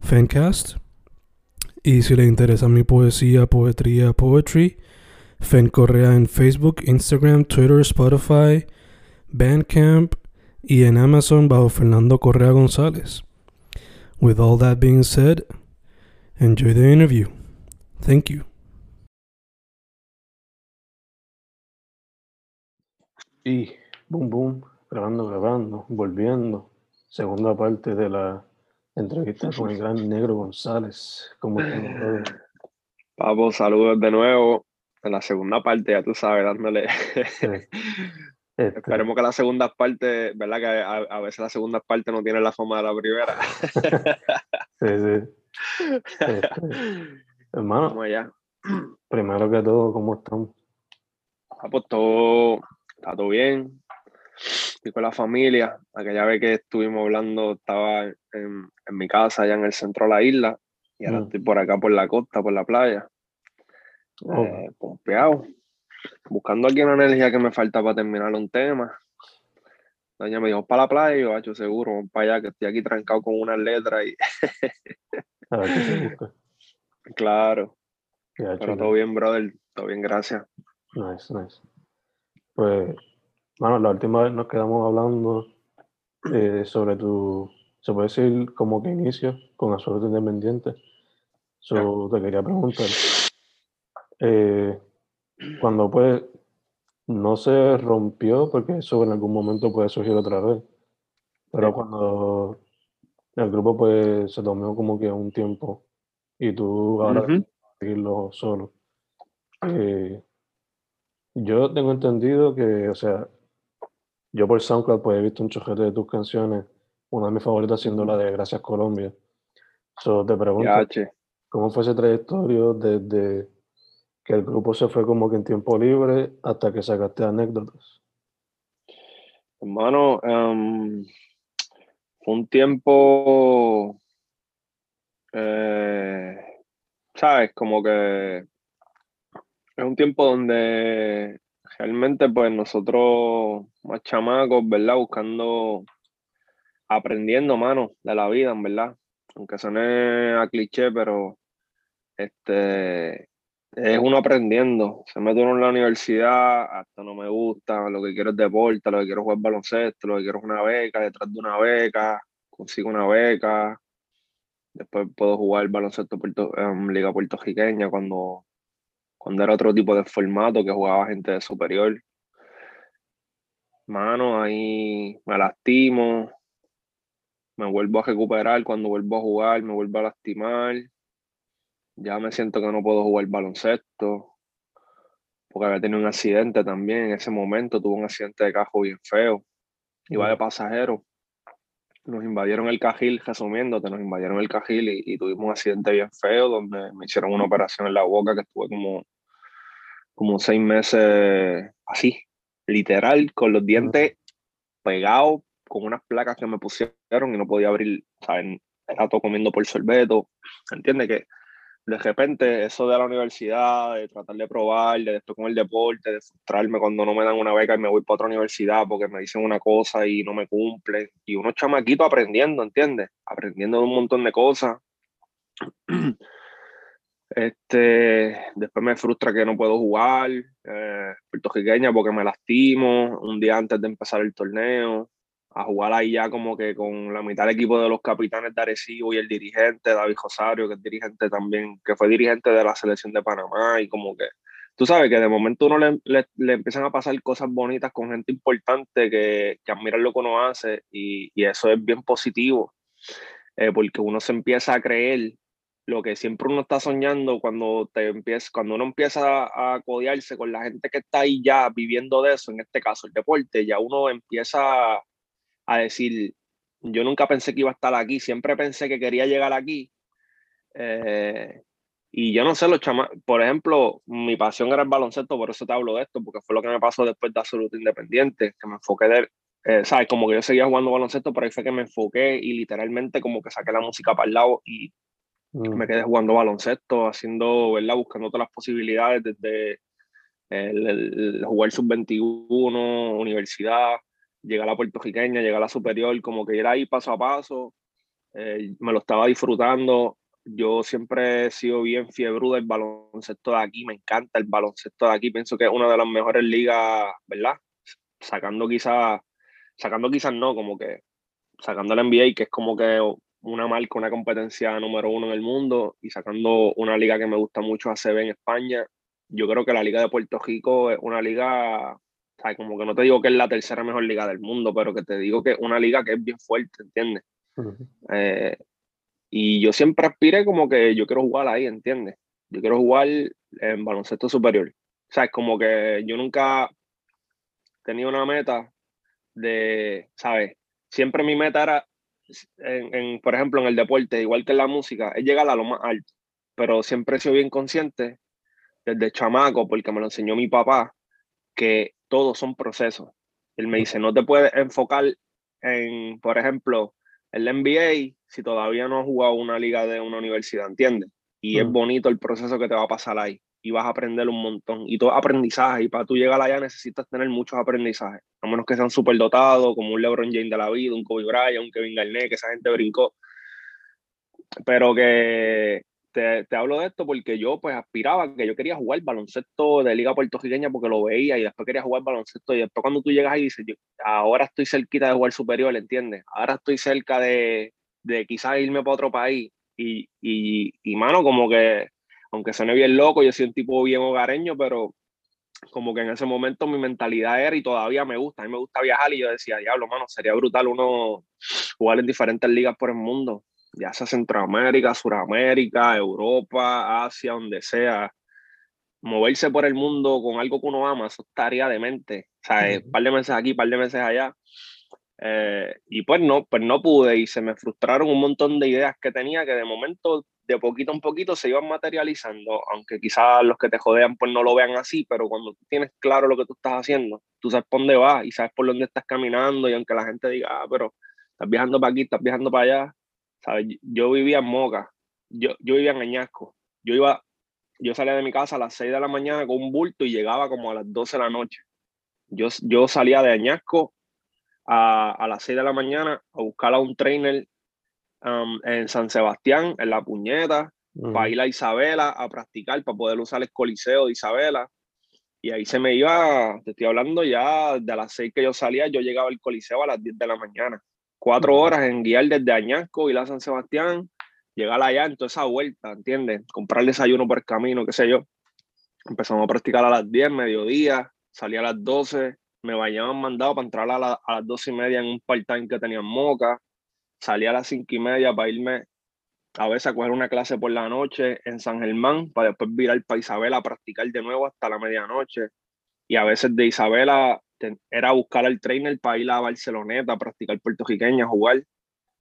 Fancast. Y si le interesa mi poesía, poetría, poetry, Fen Correa en Facebook, Instagram, Twitter, Spotify, Bandcamp y en Amazon bajo Fernando Correa González. With all that being said, enjoy the interview. Thank you. Y boom, boom, grabando, grabando, volviendo. Segunda parte de la entrevista con el gran negro González. ¿Cómo brother? Papo, saludos de nuevo. En la segunda parte, ya tú sabes, dándole. Este, Esperemos que la segunda parte, ¿verdad? Que a, a veces la segunda parte no tiene la forma de la primera. sí, sí. Este, hermano, primero que todo, ¿cómo estamos? Ah, pues todo, está todo bien. Estoy con la familia. Aquella vez que estuvimos hablando, estaba en, en mi casa, allá en el centro de la isla. Y ahora Mm. estoy por acá, por la costa, por la playa. Oh, eh, pompeado, buscando aquí una energía que me falta para terminar un tema. Doña me dijo, para la playa, y yo, "Acho, seguro, vamos para allá, que estoy aquí trancado con unas letras y a ver qué se busca. claro, pero todo bien, brother, todo bien, gracias. Nice, nice. Pues, bueno, la última vez nos quedamos hablando eh, sobre tu, se puede decir como que inicio con Absoluto Independiente. So, te quería preguntar, eh, cuando pues no se rompió, porque eso en algún momento puede surgir otra vez, pero cuando el grupo pues se tomó como que un tiempo y tú ahora Ujú. seguirlo solo. Eh, yo tengo entendido que, o sea, yo por SoundCloud pues he visto un chojete de tus canciones, una de mis favoritas siendo la de Gracias Colombia. So, te pregunto. ¿cómo fue ese trayectorio desde que el grupo se fue como que en tiempo libre hasta que sacaste anécdotas? Hermano, em, fue un tiempo, eh, ¿sabes? Como que es un tiempo donde realmente pues nosotros más chamacos, ¿verdad? Buscando, aprendiendo, mano, de la vida, en verdad. Aunque suene a cliché, pero este es uno aprendiendo. Se mete uno en la universidad, hasta no me gusta, lo que quiero es deporte, lo que quiero es jugar baloncesto, lo que quiero es una beca, detrás de una beca, consigo una beca. Después puedo jugar baloncesto en Liga Puertorriqueña cuando, cuando era otro tipo de formato que jugaba gente de superior. Mano, ahí me lastimo, me vuelvo a recuperar cuando vuelvo a jugar, me vuelvo a lastimar. Ya me siento que no puedo jugar baloncesto, porque había tenido un accidente también en ese momento, tuve un accidente de cajo bien feo. Iba de pasajero. Nos invadieron el cajil, resumiéndote, nos invadieron el cajil y, y tuvimos un accidente bien feo donde me hicieron una operación en la boca que estuve como, como seis meses así, literal, con los dientes pegados, con unas placas que me pusieron y no podía abrir, ¿saben? Era todo comiendo por sorbeto. ¿Entiendes? Que de repente eso de la universidad, de tratar de probar, de después con el deporte, de frustrarme cuando no me dan una beca y me voy para otra universidad porque me dicen una cosa y no me cumplen. Y unos chamaquitos aprendiendo, ¿entiendes? Aprendiendo de un montón de cosas. Este, después me frustra que no puedo jugar eh, puertorriqueña porque me lastimo un día antes de empezar el torneo. A jugar ahí ya como que con la mitad del equipo de los capitanes de Arecibo y el dirigente David Rosario, que es dirigente también, que fue dirigente de la selección de Panamá y como que tú sabes que de momento uno le, le, empiezan a pasar cosas bonitas con gente importante que, que admiran lo que uno hace y, y eso es bien positivo eh, porque uno se empieza a creer lo que siempre uno está soñando cuando, te empieza, cuando uno empieza a codearse con la gente que está ahí ya viviendo de eso, en este caso el deporte, ya uno empieza a decir, yo nunca pensé que iba a estar aquí, siempre pensé que quería llegar aquí. Eh, y yo no sé, los chamas, por ejemplo, mi pasión era el baloncesto, por eso te hablo de esto, porque fue lo que me pasó después de Absoluto Independiente, que me enfoqué de, eh, ¿sabes? Como que yo seguía jugando baloncesto, pero ahí fue que me enfoqué y literalmente como que saqué la música para el lado y Mm. Me quedé jugando baloncesto, haciendo, ¿verdad? Buscando todas las posibilidades desde el, jugar sub-21, universidad, llegar a la puertorriqueña, llegar a la superior, como que ir ahí paso a paso. Eh, me lo estaba disfrutando. Yo siempre he sido bien fiebre del baloncesto de aquí, me encanta el baloncesto de aquí, pienso que es una de las mejores ligas, ¿verdad? Sacando quizás, sacando quizás no, como que sacando el NBA, que es como que una marca, una competencia número uno en el mundo y sacando una liga que me gusta mucho ACB en España. Yo creo que la Liga de Puerto Rico es una liga, o como que no te digo que es la tercera mejor liga del mundo, pero que te digo que es una liga que es bien fuerte, ¿entiendes? Eh, y yo siempre aspiré como que yo quiero jugar ahí, ¿entiendes? Yo quiero jugar en baloncesto superior. O sea, es como que yo nunca tenía una meta de, ¿sabes? Siempre mi meta era en, por ejemplo, en el deporte, igual que en la música, es llegar a lo más alto. Pero siempre he sido bien consciente, desde chamaco, porque me lo enseñó mi papá, que todos son procesos. Él me dice, no te puedes enfocar en, por ejemplo, el NBA si todavía no has jugado una liga de una universidad, ¿entiendes? Y es bonito el proceso que te va a pasar ahí y vas a aprender un montón. Y todo aprendizaje, y para tú llegar allá necesitas tener muchos aprendizajes, a menos que sean súper dotados, como un LeBron James de la vida, un Kobe Bryant, un Kevin Garnett, que esa gente brincó. Pero que te, hablo de esto porque yo pues aspiraba, que yo quería jugar baloncesto de liga puertorriqueña porque lo veía y después quería jugar baloncesto. Y después cuando tú llegas ahí dices, ahora estoy cerquita de jugar superior, ¿entiendes? Ahora estoy cerca de, de quizás irme para otro país. Y, y, y mano, como que aunque suene bien loco, yo soy un tipo bien hogareño, pero como que en ese momento mi mentalidad era y todavía me gusta, a mí me gusta viajar y yo decía, diablo, mano, sería brutal uno jugar en diferentes ligas por el mundo, ya sea Centroamérica, Suramérica, Europa, Asia, donde sea. Moverse por el mundo con algo que uno ama, eso estaría demente. O sea, un par de meses aquí, un par de meses allá. Eh, y pues no, pues no pude y se me frustraron un montón de ideas que tenía que de momento de poquito en poquito se iban materializando, aunque quizás los que te jodean pues no lo vean así, pero cuando tú tienes claro lo que tú estás haciendo, tú sabes por dónde vas y sabes por dónde estás caminando y aunque la gente diga, ah, pero estás viajando para aquí, estás viajando para allá, ¿sabes? Yo vivía en Moca, yo, yo vivía en Añasco, yo iba, yo salía de mi casa a las 6 de la mañana con un bulto y llegaba como a las 12 de la noche. Yo, yo salía de Añasco a, a las 6 de la mañana a buscar a un trainer Um, en San Sebastián, en La Puñeta, para ir a Isabela a practicar, para poder usar el coliseo de Isabela. Y ahí se me iba, te estoy hablando ya de las seis que yo salía, yo llegaba al coliseo a las 10 de la mañana. Cuatro horas en guiar desde Añasco, y a San Sebastián, llegar allá en toda esa vuelta, ¿entiendes? Comprar desayuno por el camino, qué sé yo. Empezamos a practicar a las 10, mediodía, salía a las 12, me bañaban mandado para entrar a, a las 12 y media en un part-time que tenía en Moca salía a las cinco y media para irme a veces a coger una clase por la noche en San Germán, para después virar para Isabela a practicar de nuevo hasta la medianoche. Y a veces de Isabela era buscar al trainer para ir a Barceloneta a practicar puertorriqueña, a jugar.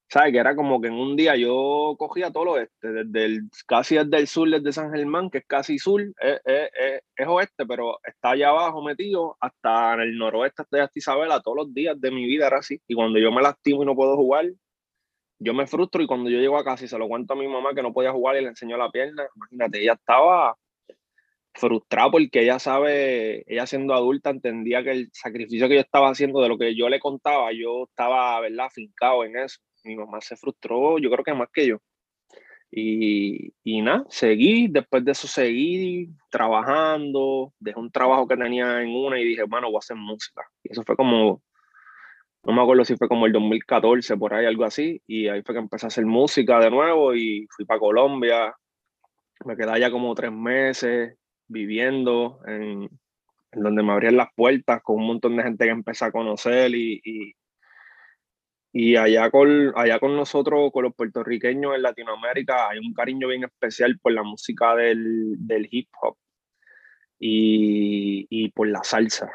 ¿Sabes? Que era como que en un día yo cogía todo lo oeste, desde el, casi desde el sur, desde San Germán, que es casi sur, es, es, oeste, pero está allá abajo metido, hasta en el noroeste, hasta Isabela, todos los días de mi vida era así. Y cuando yo me lastimo y no puedo jugar, yo me frustro y cuando yo llego a casa y se lo cuento a mi mamá que no podía jugar y le enseñó la pierna, imagínate, ella estaba frustrada porque ella sabe, ella siendo adulta entendía que el sacrificio que yo estaba haciendo de lo que yo le contaba, yo estaba, ¿verdad?, afincado en eso. Mi mamá se frustró, yo creo que más que yo. Y, y nada, seguí, después de eso seguí trabajando, dejé un trabajo que tenía en una y dije, bueno, voy a hacer música. Y eso fue como no me acuerdo si fue como el 2014, por ahí, algo así, y ahí fue que empecé a hacer música de nuevo y fui para Colombia, me quedé allá como tres meses viviendo en, donde me abrían las puertas con un montón de gente que empecé a conocer y, y, allá, con, allá con nosotros, con los puertorriqueños en Latinoamérica, hay un cariño bien especial por la música del, del hip hop y, y por la salsa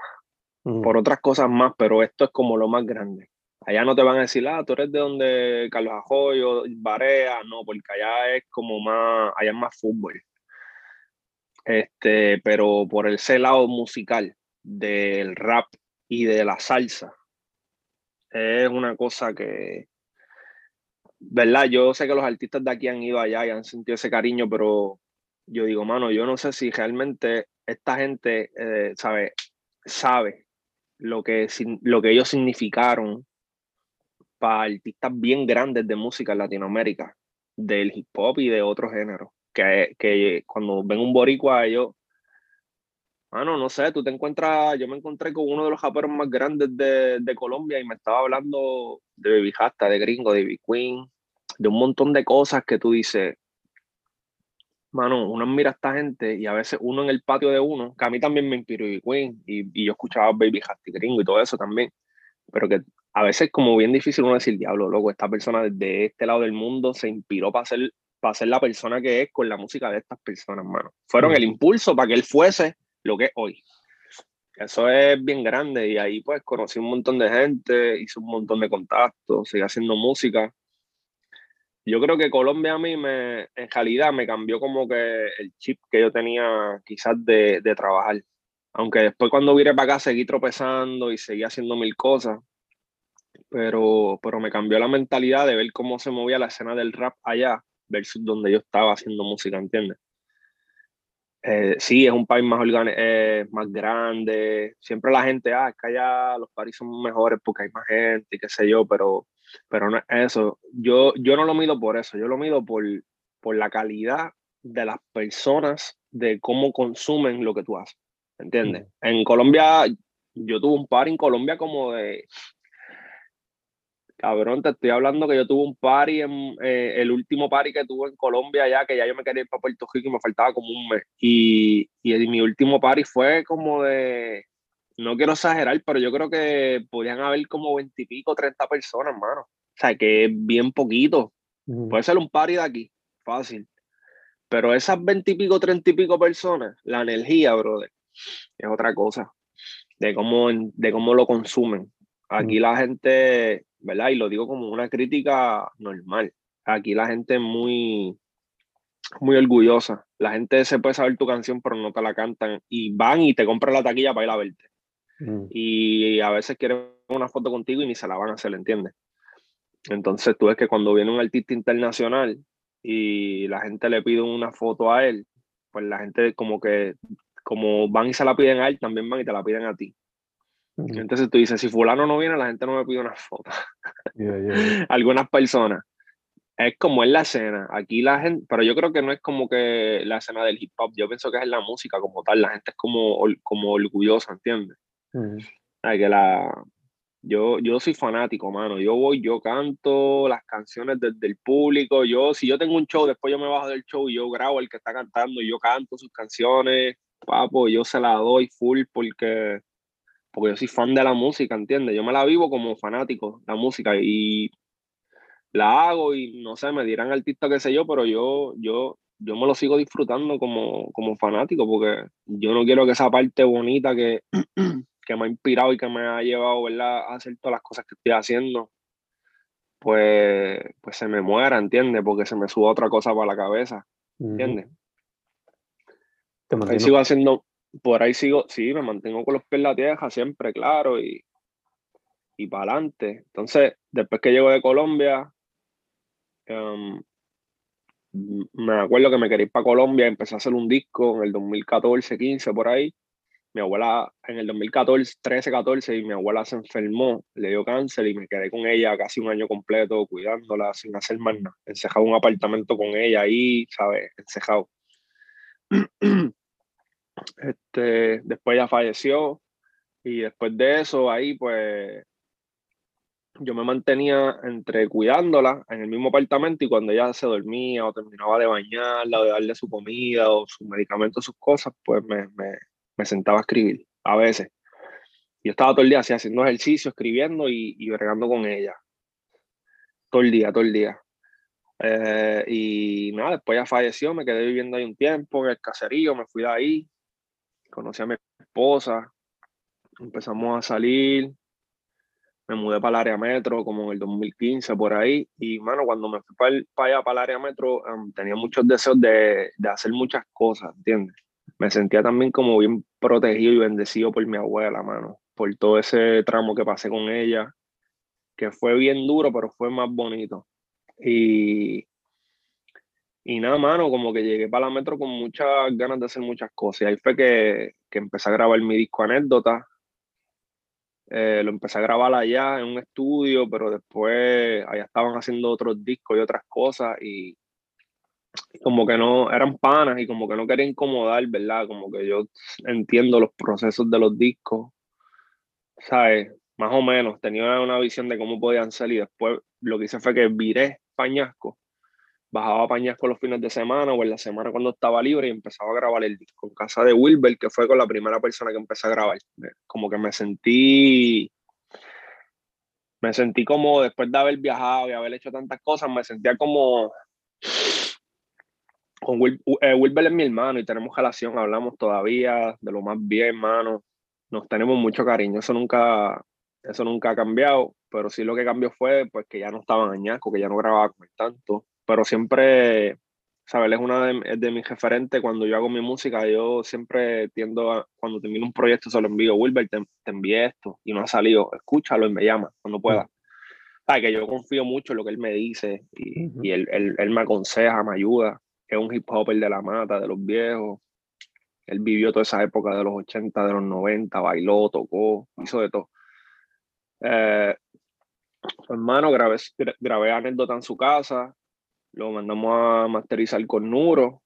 por otras cosas más, pero esto es como lo más grande. Allá no te van a decir, ah, tú eres de donde Carlos Ajoyo, Barea, no, porque allá es como más, allá es más fútbol. Este, pero por ese lado musical del rap y de la salsa, es una cosa que, ¿verdad? Yo sé que los artistas de aquí han ido allá y han sentido ese cariño, pero yo digo, mano, yo no sé si realmente esta gente, eh, sabe, sabe lo que, lo que ellos significaron para artistas bien grandes de música en Latinoamérica, del hip hop y de otros géneros. Que, que cuando ven un boricua, ellos, bueno, no sé, tú te encuentras, yo me encontré con uno de los raperos más grandes de, de Colombia y me estaba hablando de Baby Hasta, de Gringo, de Baby Queen, de un montón de cosas que tú dices, mano, uno mira a esta gente y a veces uno en el patio de uno, que a mí también me inspiró y Queen y, yo escuchaba Baby Hasty Gringo y todo eso también, pero que a veces como bien difícil uno decir, diablo, loco, esta persona desde este lado del mundo se inspiró para ser, para ser la persona que es con la música de estas personas, mano. Fueron el impulso para que él fuese lo que es hoy. Eso es bien grande y ahí pues conocí un montón de gente, hice un montón de contactos, seguí haciendo música yo creo que Colombia a mí me, en realidad me cambió como que el chip que yo tenía quizás de, de trabajar. Aunque después cuando vine para acá seguí tropezando y seguí haciendo mil cosas. Pero, pero me cambió la mentalidad de ver cómo se movía la escena del rap allá versus donde yo estaba haciendo música, ¿entiendes? Eh, sí, es un país más, eh, más grande. Siempre la gente, ah, es que allá los países son mejores porque hay más gente y qué sé yo, pero pero no es eso. Yo, yo no lo mido por eso, yo lo mido por, por la calidad de las personas, de cómo consumen lo que tú haces. ¿Entiendes? Mm. En Colombia, yo tuve un par en Colombia como de. Cabrón, te estoy hablando que yo tuve un party, en, eh, el último party que tuve en Colombia ya, que ya yo me quería ir para Puerto Rico y me faltaba como un mes. Y, y mi último party fue como de no quiero exagerar, pero yo creo que podían haber como veintipico, treinta personas, mano. O sea, que es bien poquito. Puede ser un party de aquí, fácil. Pero esas veintipico, treinta y pico personas, la energía, brother, es otra cosa. De cómo, de cómo lo consumen. Aquí la gente, ¿verdad? Y lo digo como una crítica normal. Aquí la gente es muy, muy orgullosa. La gente se puede saber tu canción, pero no te la cantan. Y van y te compran la taquilla para ir a verte. Mm. Y a veces quieren una foto contigo y ni se la van a hacer, ¿entiendes? Entonces tú ves que cuando viene un artista internacional y la gente le pide una foto a él, pues la gente como que, como van y se la piden a él, también van y te la piden a ti. Entonces tú dices, si fulano no viene, la gente no me pide una foto. Algunas personas. Es como en la escena. Aquí la gente, pero yo creo que no es como que la escena del hip hop. Yo pienso que es la música como tal. La gente es como, como orgullosa, ¿entiendes? que la, yo, yo soy fanático, mano. Yo voy, yo canto las canciones desde el público. Yo, si yo tengo un show, después yo me bajo del show y yo grabo el que está cantando y yo canto sus canciones. Papo, yo se la doy full porque, porque yo soy fan de la música, ¿entiendes? Yo me la vivo como fanático, la música, y la hago y no sé, me dirán artista qué sé yo, pero yo, yo, yo me lo sigo disfrutando como, como fanático porque yo no quiero que esa parte bonita que que me ha inspirado y que me ha llevado ¿verdad? a hacer todas las cosas que estoy haciendo, pues, pues se me muera, ¿entiendes? Porque se me suba otra cosa para la cabeza, ¿entiendes? Ahí sigo haciendo, por ahí sigo, sí, me mantengo con los pies en la tierra siempre, claro, y, y para adelante. Entonces, después que llego de Colombia, em, me acuerdo que me quería ir para Colombia, empecé a hacer un disco en el 2014, 15, por ahí mi abuela en el 2014, 13, 14, y mi abuela se enfermó, le dio cáncer y me quedé con ella casi un año completo cuidándola sin hacer más nada. Encejado un apartamento con ella ahí, ¿sabes? Encejado. Este, después ella falleció y después de eso ahí pues yo me mantenía entre cuidándola en el mismo apartamento y cuando ella se dormía o terminaba de bañarla o de darle su comida o sus medicamentos, sus cosas, pues me, me, me sentaba a escribir a veces. Yo estaba todo el día así haciendo ejercicio, escribiendo y, y bregando con ella. Todo el día, todo el día. Eh, y nada, después ella falleció, me quedé viviendo ahí un tiempo en el caserío, me fui de ahí, conocí a mi esposa, empezamos a salir, me mudé para el área metro como en el 2015 por ahí y mano cuando me fui para, allá para el área metro em, tenía muchos deseos de, de, hacer muchas cosas ¿entiendes? me sentía también como bien protegido y bendecido por mi abuela mano por todo ese tramo que pasé con ella que fue bien duro pero fue más bonito y y nada, mano, como que llegué para la metro con muchas ganas de hacer muchas cosas. Y ahí fue que, que empecé a grabar mi disco anécdota, eh, lo empecé a grabar allá en un estudio, pero después allá estaban haciendo otros discos y otras cosas y, como que no, eran panas y como que no quería incomodar, ¿verdad? Como que yo entiendo los procesos de los discos, ¿sabes? Más o menos, tenía una visión de cómo podían ser y después lo que hice fue que viré Pañasco bajaba a Pañasco los fines de semana o en la semana cuando estaba libre y empezaba a grabar el disco en casa de Wilber, que fue con la primera persona que empecé a grabar. Como que me sentí, me sentí como después de haber viajado y haber hecho tantas cosas, me sentía como con eh, Wilber es mi hermano y tenemos relación, hablamos todavía de lo más bien, hermano. Nos tenemos mucho cariño, eso nunca, eso nunca ha cambiado, pero sí lo que cambió fue pues que ya no estaban añasco, que ya no grababa con tanto pero siempre, ¿sabes? Es una de, de, mis referentes. Cuando yo hago mi música, yo siempre tiendo a, cuando termino un proyecto, se lo envío, Wilber, te, te envié esto y no ha salido, escúchalo y me llama cuando pueda. ¿Sabes? Que yo confío mucho en lo que él me dice y, y él, él, él, me aconseja, me ayuda. Es un hip hopper de la mata, de los viejos. Él vivió toda esa época de los 80, de los 90, bailó, tocó, hizo de todo. Eh, hermano, grabé, grabé anécdota en su casa, lo mandamos a masterizar con Nuro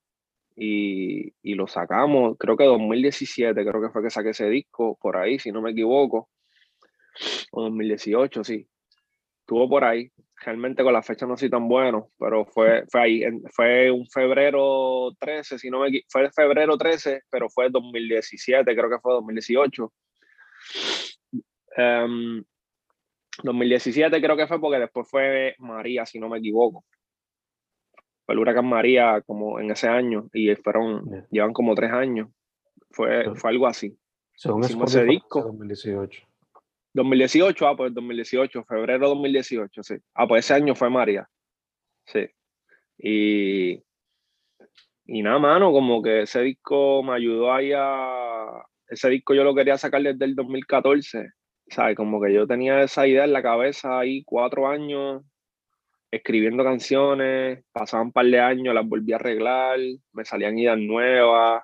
y, y, lo sacamos, creo que 2017, creo que fue que saqué ese disco, por ahí, si no me equivoco, o 2018, sí, estuvo por ahí. Realmente con la fecha no soy tan bueno, pero fue, fue ahí, fue un febrero 13, si no me equivoco, fue febrero 13, pero fue 2017, creo que fue 2018. 2017 creo que fue porque después fue María, si no me equivoco fue el huracán María como en ese año y fueron, llevan como tres años. Fue, fue algo así. Según ese disco. 2018. 2018, ah, pues 2018, febrero 2018, sí. Ah, pues ese año fue María. Sí. Y, y nada, mano, como que ese disco me ayudó ahí a... Ese disco yo lo quería sacar desde el 2014, ¿sabes? Como que yo tenía esa idea en la cabeza ahí cuatro años, escribiendo canciones, pasaban un par de años, las volví a arreglar, me salían ideas nuevas.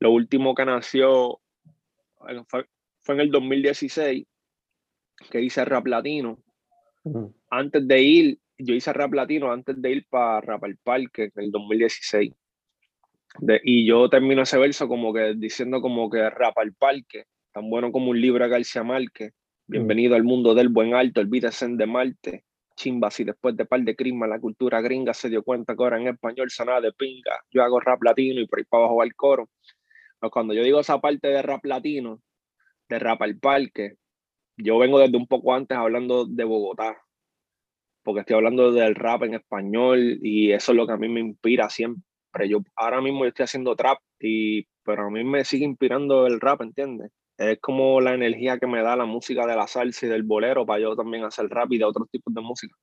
Lo último que nació fue, en el 2016, que hice rap latino. Antes de ir, yo hice rap latino antes de ir para Rap al Parque en el 2016. y yo termino ese verso como que diciendo como que rap al parque, tan bueno como un libro de García Márquez. Bienvenido al mundo del buen alto, olvídese de Marte chimbas y después de par de crismas la cultura gringa se dio cuenta que ahora en español sonaba de pinga. Yo hago rap latino y por ahí para abajo el coro. Pues cuando yo digo esa parte de rap latino, de rap al parque, yo vengo desde un poco antes hablando de Bogotá, porque estoy hablando del rap en español y eso es lo que a mí me inspira siempre. Yo ahora mismo yo estoy haciendo trap, y, pero a mí me sigue inspirando el rap, ¿entiendes? Es como la energía que me da la música de la salsa y del bolero para yo también hacer rap y de otros tipos de música.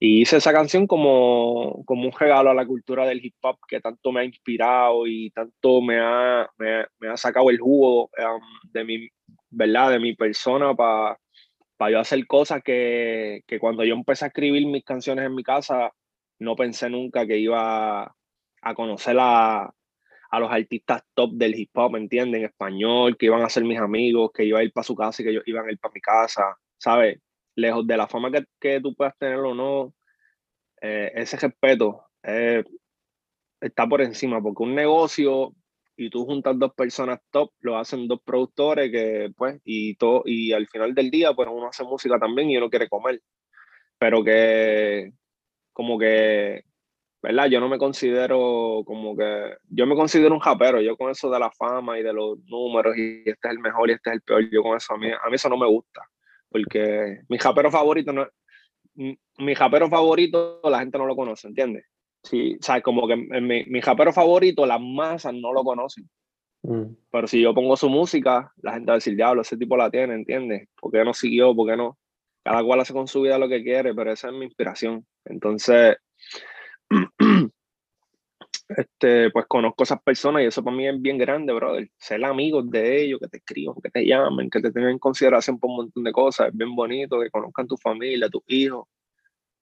Y hice esa canción como, como un regalo a la cultura del hip hop que tanto me ha inspirado y tanto me ha, me, ha sacado el jugo um, de mi, ¿verdad? De mi persona para para yo hacer cosas que, que cuando yo empecé a escribir mis canciones en mi casa, no pensé nunca que iba a conocer a, a los artistas top del hip hop, ¿me entienden? En español, que iban a ser mis amigos, que iba a ir para su casa y que ellos iban a ir para mi casa, ¿sabes? Lejos de la fama que, que tú puedas tener o no, eh, ese respeto eh, está por encima, porque un negocio y tú juntas dos personas top, lo hacen dos productores que, pues, y todo, y al final del día, pues uno hace música también y uno quiere comer. Pero que, como que, ¿verdad? Yo no me considero como que, yo me considero un japero, yo con eso de la fama y de los números y este es el mejor y este es el peor, yo con eso, a mí, a mí eso no me gusta, porque mi japero favorito no, mi japero favorito la gente no lo conoce, ¿entiendes? Sí, o sea, como que mi, mi japero favorito, las masas no lo conocen. Mm. Pero si yo pongo su música, la gente va a decir, diablo, ese tipo la tiene, ¿entiendes? ¿Por qué no siguió? ¿Por qué no? Cada cual hace con su vida lo que quiere, pero esa es mi inspiración. Entonces, este, pues conozco a esas personas y eso para mí es bien grande, brother. Ser amigos de ellos, que te escriban, que te llamen, que te tengan en consideración por un montón de cosas. Es bien bonito, que conozcan tu familia, tus hijos.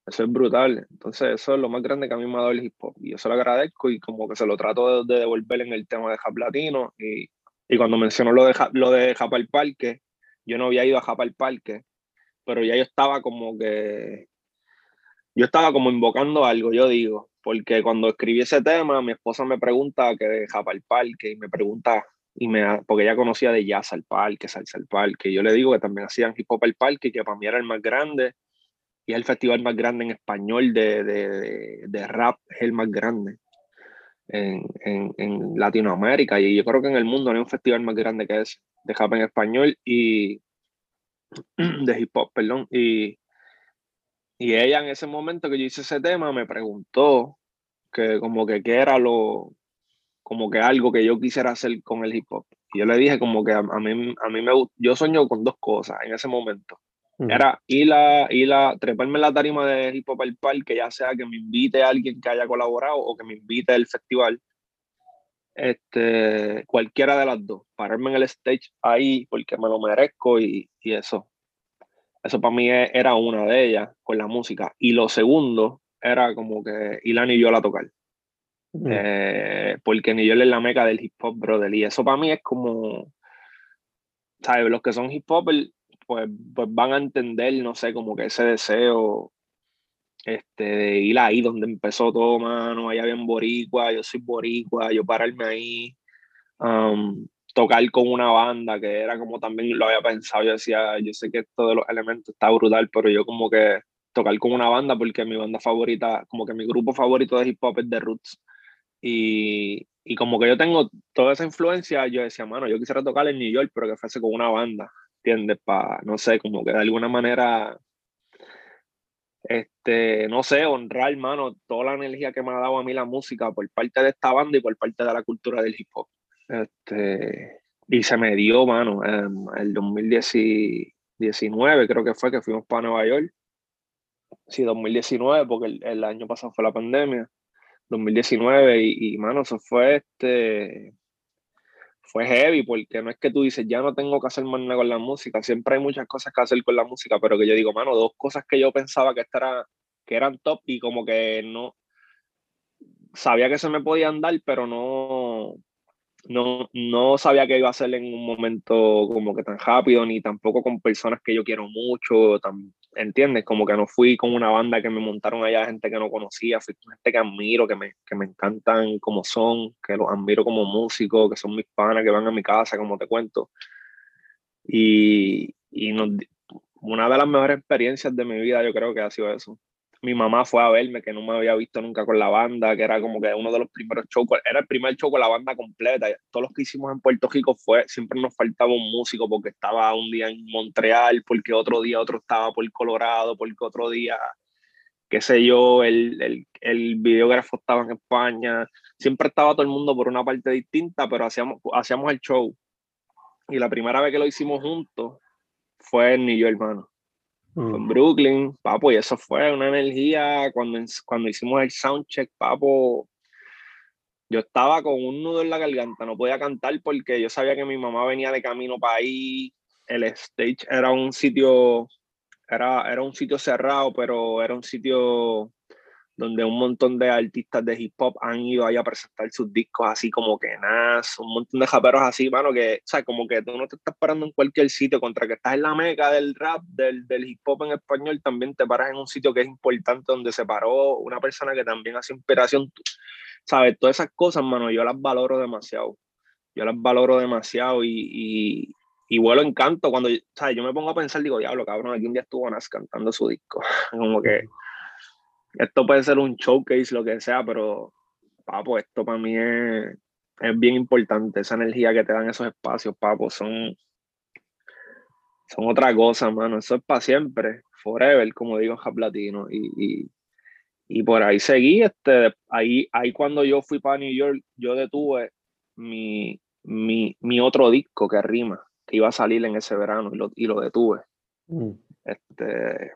Eso es brutal. Entonces, eso es lo más grande que a mí me ha dado el hip hop. Y yo se lo agradezco y como que se lo trato de, devolver en el tema de Jap Latino. Y, y cuando mencionó lo de, lo de Japal Parque, yo no había ido a Japal Parque, pero ya yo estaba como que. Yo estaba como invocando algo, yo digo, porque cuando escribí ese tema, mi esposa me pregunta que de Japal Parque y me pregunta, y me, porque ella conocía de jazz al parque, salsa al parque. Yo le digo que también hacían hip hop al parque, que para mí era el más grande y es el festival más grande en español de, de, de rap, es el más grande en, en, en, Latinoamérica y yo creo que en el mundo no hay un festival más grande que ese, de rap en español y de hip hop, perdón. Y, y ella en ese momento que yo hice ese tema me preguntó que como que qué era lo, como que algo que yo quisiera hacer con el hip hop. Y yo le dije como que a, a mí, a mí me yo sueño con dos cosas en ese momento. Era ir a, ir a treparme en la tarima de hip hop al parque, ya sea que me invite a alguien que haya colaborado o que me invite al festival. Este, cualquiera de las dos, pararme en el stage ahí porque me lo merezco y, y eso. Eso para mí e, era una de ellas con la música. Y lo segundo era como que ir a New York a tocar. Eh, porque New York es la meca del hip hop, brother. Y eso para mí es como, ¿sabes? Los que son hip hop pues, pues van a entender, no sé, como que ese deseo este, de ir ahí donde empezó todo, mano, allá bien boricua, yo soy boricua, yo pararme ahí, um, tocar con una banda que era como también lo había pensado, yo decía, yo sé que esto de los elementos está brutal, pero yo como que tocar con una banda porque mi banda favorita, como que mi grupo favorito de hip hop es The Roots. Y, y como que yo tengo toda esa influencia, yo decía, mano, yo quisiera tocar en New York, pero que fuese con una banda. ¿entiendes? Para, no sé, como que de alguna manera, este, no sé, honrar, hermano, toda la energía que me ha dado a mí la música por parte de esta banda y por parte de la cultura del hip hop. Este, y se me dio, mano, en el 2019 creo que fue que fuimos para Nueva York. Sí, 2019, porque el, el año pasado fue la pandemia. 2019 y, y mano, eso fue este fue heavy porque no es que tú dices, ya no tengo que hacer más nada con la música, siempre hay muchas cosas que hacer con la música, pero que yo digo, mano, dos cosas que yo pensaba que, que eran top y como que no, sabía que se me podían dar, pero no, no, no sabía que iba a ser en un momento como que tan rápido, ni tampoco con personas que yo quiero mucho, tan, ¿entiendes? Como que no fui con una banda que me montaron allá, gente que no conocía, fui con gente que admiro, que me, que me encantan como son, que los admiro como músicos, que son mis panas, que van a mi casa, como te cuento. Y, y una de las mejores experiencias de mi vida yo creo que ha sido eso mi mamá fue a verme, que no me había visto nunca con la banda, que era como que uno de los primeros shows, era el primer show con la banda completa. Todos los que hicimos en Puerto Rico fue, siempre nos faltaba un músico porque estaba un día en Montreal, porque otro día otro estaba por Colorado, porque otro día, qué sé yo, el, el, el videógrafo estaba en España. Siempre estaba todo el mundo por una parte distinta, pero hacíamos, hacíamos el show. Y la primera vez que lo hicimos juntos fue en New York, hermano en. Brooklyn, papo, y eso fue una energía cuando, cuando hicimos el soundcheck, papo. Yo estaba con un nudo en la garganta, no podía cantar porque yo sabía que mi mamá venía de camino para ahí. El stage era un sitio, era, era un sitio cerrado, pero era un sitio donde un montón de artistas de hip hop han ido ahí a presentar sus discos así como que Nas, un montón de japeros así, mano, que, o sea, como que tú no te estás parando en cualquier sitio, contra que estás en la meca del rap, del, del hip hop en español, también te paras en un sitio que es importante, donde se paró una persona que también hace inspiración, ¿sabes? Todas esas cosas, mano, yo las valoro demasiado. yo las valoro demasiado y, y, vuelo encanto cuando, ¿sabes? Yo me pongo a pensar, digo, diablo, cabrón, aquí un día estuvo Nas cantando su disco. Como que esto puede ser un showcase, lo que sea, pero, papo, esto para mí es, es bien importante, esa energía que te dan esos espacios, papo, son, son otra cosa, mano, eso es para siempre, forever, como digo en Latino, y, y, por ahí seguí, este, ahí, ahí cuando yo fui para New York, yo detuve mi, mi, mi otro disco que rima, que iba a salir en ese verano, y lo, y lo detuve. Mm. Este,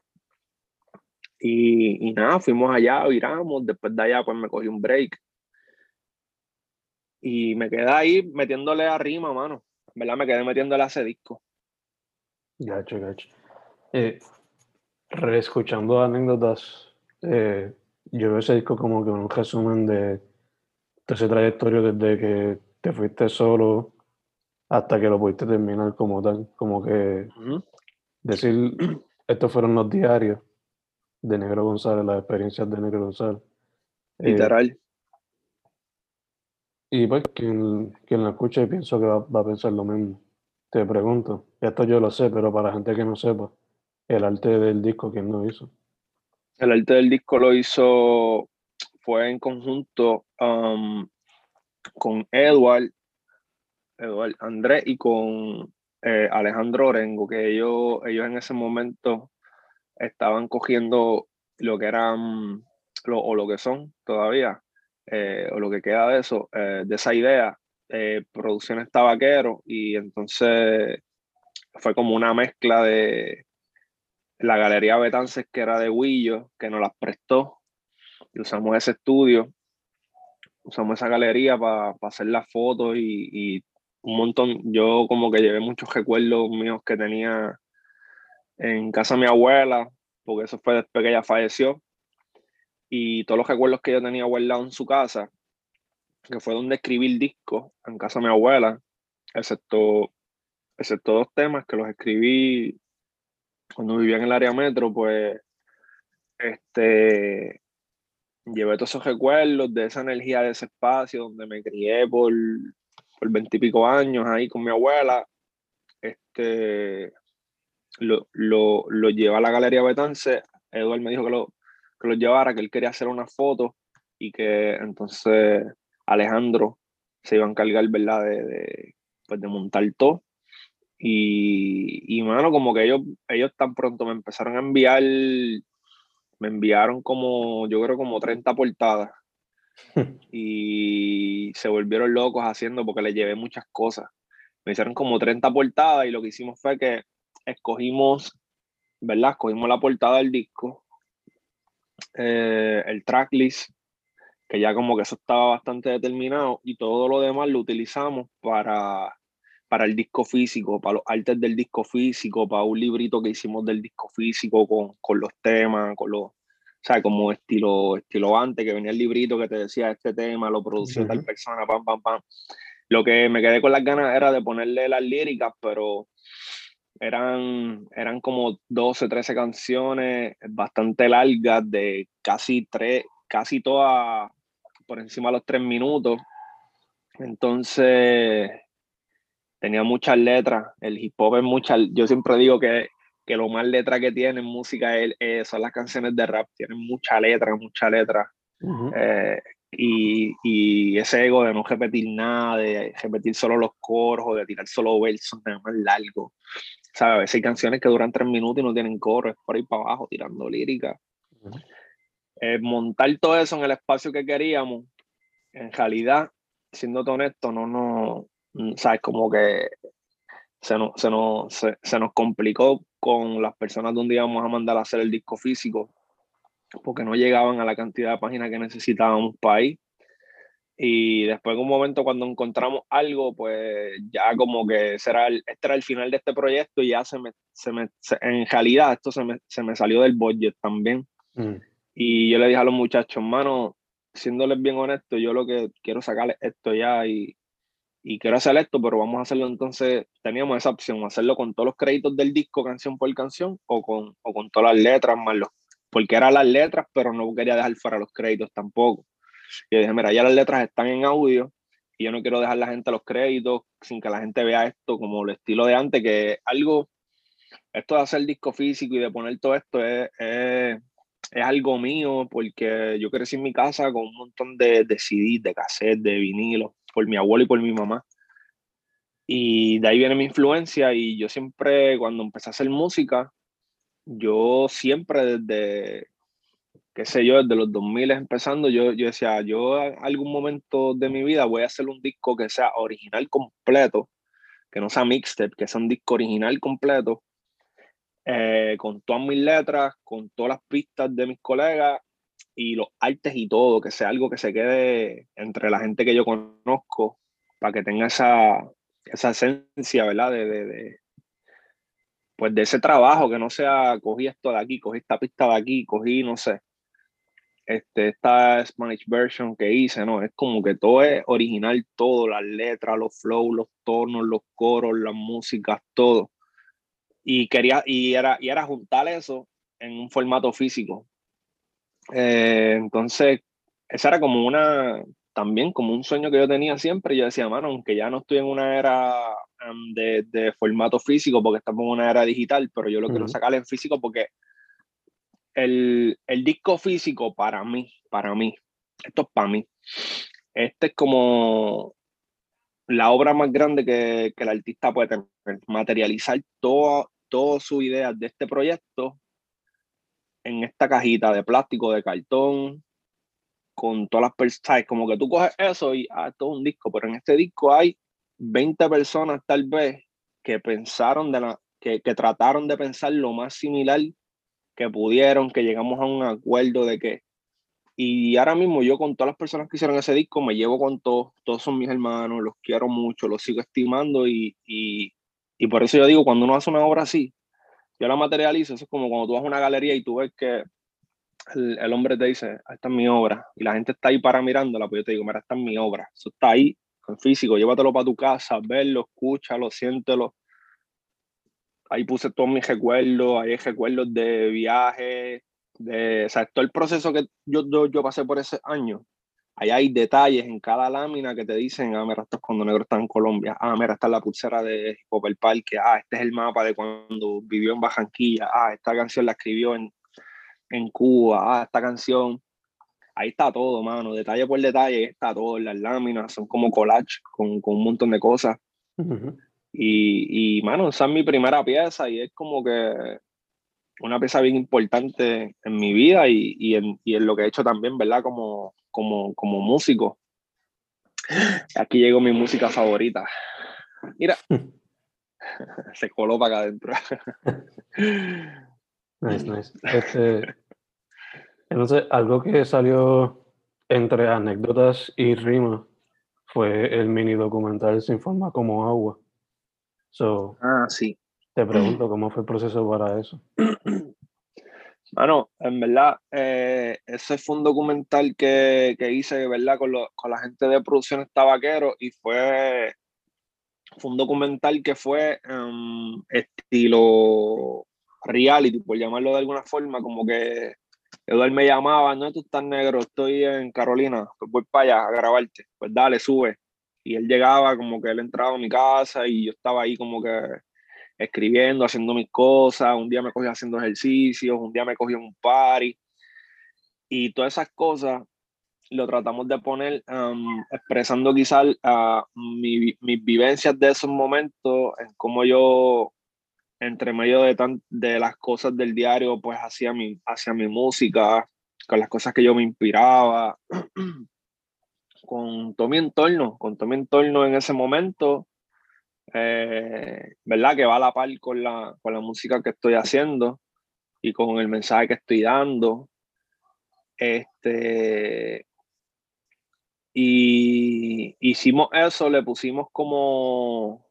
y, y, nada, fuimos allá, viramos, después de allá pues me cogí un break y me quedé ahí metiéndole a rima, mano. ¿Verdad? Me quedé metiéndole a ese disco. Gacho, gacho. Eh, reescuchando anécdotas, eh, yo veo ese disco como que un resumen de, ese trayectorio desde que te fuiste solo hasta que lo pudiste terminar como tal. Como que decir, estos fueron los diarios de Negro González, las experiencias de Negro González. Eh, Literal. Y pues quien, quien lo escuche pienso que va, a pensar lo mismo. Te pregunto, esto yo lo sé, pero para la gente que no sepa, el arte del disco, ¿quién lo hizo? El arte del disco lo hizo, fue en conjunto um, con Edward, Edward Andrés y con eh, Alejandro Orengo, que ellos, ellos en ese momento estaban cogiendo lo que eran, o lo que son todavía, eh, o lo que queda de eso, eh, de esa idea, eh, Producciones Tabaquero, y entonces fue como una mezcla de la Galería Betances, que era de Huillo, que nos las prestó, y usamos ese estudio, usamos esa galería para hacer las fotos y, y un montón, yo como que llevé muchos recuerdos míos que tenía en casa de mi abuela, porque eso fue después que ella falleció y todos los recuerdos que yo tenía guardados en su casa, que fue donde escribí el disco, en casa de mi abuela, excepto, excepto dos temas que los escribí cuando vivía en el área metro, pues este, llevé todos esos recuerdos de esa energía de ese espacio donde me crié por, por años ahí con mi abuela. Este, lo, lo, lo llevé a la Galería Betance. Eduardo me dijo que lo, que lo llevara, que él quería hacer una foto y que entonces Alejandro se iba a encargar, ¿verdad? De, de, pues de montar todo. Y, y, mano, como que ellos, ellos tan pronto me empezaron a enviar, me enviaron como, yo creo como 30 portadas. y se volvieron locos haciendo porque les llevé muchas cosas. Me hicieron como 30 portadas y lo que hicimos fue que escogimos, ¿verdad? Escogimos la portada del disco eh, el tracklist, que ya como que eso estaba bastante determinado, y todo lo demás lo utilizamos para, para el disco físico, para los artes del disco físico, para un librito que hicimos del disco físico con, con los temas, con los, o sea, como estilo, estilo antes, que venía el librito que te decía este tema, lo produció tal persona, pam, pam, pam. Lo que me quedé con las ganas era de ponerle las líricas, pero eran, eran como 12, 13 canciones bastante largas de casi tres, casi todas por encima de los tres minutos. Entonces, tenía muchas letras. El hip hop es muchas. Yo siempre digo que, que lo más letra que tiene en música es, son las canciones de rap. Tienen mucha letra, mucha letra. Eh, y, y, ese ego de no repetir nada, de repetir solo los coros o de tirar solo versos nada más largo. ¿sabes? A veces hay canciones que duran tres minutos y no tienen coro, es por ahí para abajo tirando lírica. Eh, montar todo eso en el espacio que queríamos, en realidad, siendo honesto, no, no, mm, ¿sabes? Como que se nos, se, nos, se, nos complicó con las personas donde íbamos a mandar a hacer el disco físico, porque no llegaban a la cantidad de páginas que necesitábamos para ir. Y después en un momento cuando encontramos algo, pues ya como que será el, este era el final de este proyecto y ya se me, se me en realidad esto se me, se me, salió del budget también. Mm. Y yo le dije a los muchachos, mano, siéndoles bien honesto, yo lo que quiero sacar esto ya y, y quiero hacer esto, pero vamos a hacerlo entonces, teníamos esa opción, hacerlo con todos los créditos del disco, canción por canción, o con, o con todas las letras, más los, porque eran las letras, pero no quería dejar fuera los créditos tampoco. Y dije, mira, ya las letras están en audio y yo no quiero dejar la gente los créditos sin que la gente vea esto como el estilo de antes, que algo, esto de hacer disco físico y de poner todo esto es, es, algo mío, porque yo crecí en mi casa con un montón de, de CDs, de cassettes, de vinilos, por mi abuelo y por mi mamá. Y de ahí viene mi influencia y yo siempre, cuando empecé a hacer música, yo siempre desde, qué sé yo, desde los 2000 empezando, yo, yo decía, yo en algún momento de mi vida voy a hacer un disco que sea original completo, que no sea mixtape, que sea un disco original completo, eh, con todas mis letras, con todas las pistas de mis colegas y los artes y todo, que sea algo que se quede entre la gente que yo conozco, para que tenga esa, esa esencia, ¿verdad? de, pues de ese trabajo, que no sea cogí esto de aquí, cogí esta pista de aquí, cogí, no sé, este, esta Spanish version que hice, ¿no? Es como que todo es original, todo, las letras, los flows, los tonos, los coros, las músicas, todo. Y quería, y era, y era juntar eso en un formato físico. Eh, entonces, esa era como una, también como un sueño que yo tenía siempre. Yo decía, mano, aunque ya no estoy en una era um, de, de, formato físico, porque estamos en una era digital, pero yo lo quiero sacar en físico porque el, el, disco físico para mí, para mí, esto es para mí, este es como la obra más grande que, que el artista puede tener, materializar todas todo sus ideas de este proyecto en esta cajita de plástico, de cartón, con todas las personas, como que tú coges eso y ah, todo un disco, pero en este disco hay 20 personas tal vez que pensaron de la, que, que trataron de pensar lo más similar que pudieron, que llegamos a un acuerdo de que... Y ahora mismo yo con todas las personas que hicieron ese disco me llevo con todos, todos son mis hermanos, los quiero mucho, los sigo estimando y, y, y por eso yo digo, cuando uno hace una obra así, yo la materializo, eso es como cuando tú vas a una galería y tú ves que el, el, hombre te dice, ah, esta es mi obra, y la gente está ahí para mirándola, pues yo te digo, mira, esta es mi obra, eso está ahí en físico, llévatelo para tu casa, verlo, escúchalo, siéntelo, ahí puse todos mis recuerdos, hay recuerdos de viajes, de, o sea, todo el proceso que yo, yo, yo, pasé por ese año. Ahí hay detalles en cada lámina que te dicen, ah, mira, estos cuando negro está en Colombia, ah, mira, está la pulsera de Popper Parque, ah, este es el mapa de cuando vivió en Bajanquilla, ah, esta canción la escribió en, en Cuba, ah, esta canción, ahí está todo, mano, detalle por detalle, está todo, las láminas son como collage con, con un montón de cosas. Y, y, mano, esa es mi primera pieza y es como que una pieza bien importante en mi vida y, y, en, y en, lo que he hecho también, ¿verdad? Como, como, como músico. Aquí llegó mi música favorita. Mira, se coló para acá adentro. nice, nice. Este, entonces, algo que salió entre anécdotas y rimas fue el mini documental Sin Forma como Agua. So, ah, sí. Te pregunto, ¿cómo fue el proceso para eso? Bueno, en verdad, eh, ese fue un documental que, que hice, ¿verdad? Con, lo, con la gente de Producciones Tabaquero y fue, fue un documental que fue um, estilo reality, por llamarlo de alguna forma, como que Eduardo me llamaba, no, tú estás negro, estoy en Carolina, pues voy para allá a grabarte, pues dale, sube. Y él llegaba como que él entraba a mi casa y yo estaba ahí como que escribiendo, haciendo mis cosas, un día me cogía haciendo ejercicios, un día me cogía en un party. Y todas esas cosas lo tratamos de poner um, expresando quizás uh, mi, mis vivencias de esos momentos, en cómo yo entre medio de, tan, de las cosas del diario pues hacía mi, hacia mi música, con las cosas que yo me inspiraba. con todo mi entorno, con todo mi entorno en ese momento, eh, ¿verdad? Que va a la par con la, con la música que estoy haciendo y con el mensaje que estoy dando. Este, y hicimos eso, le pusimos como,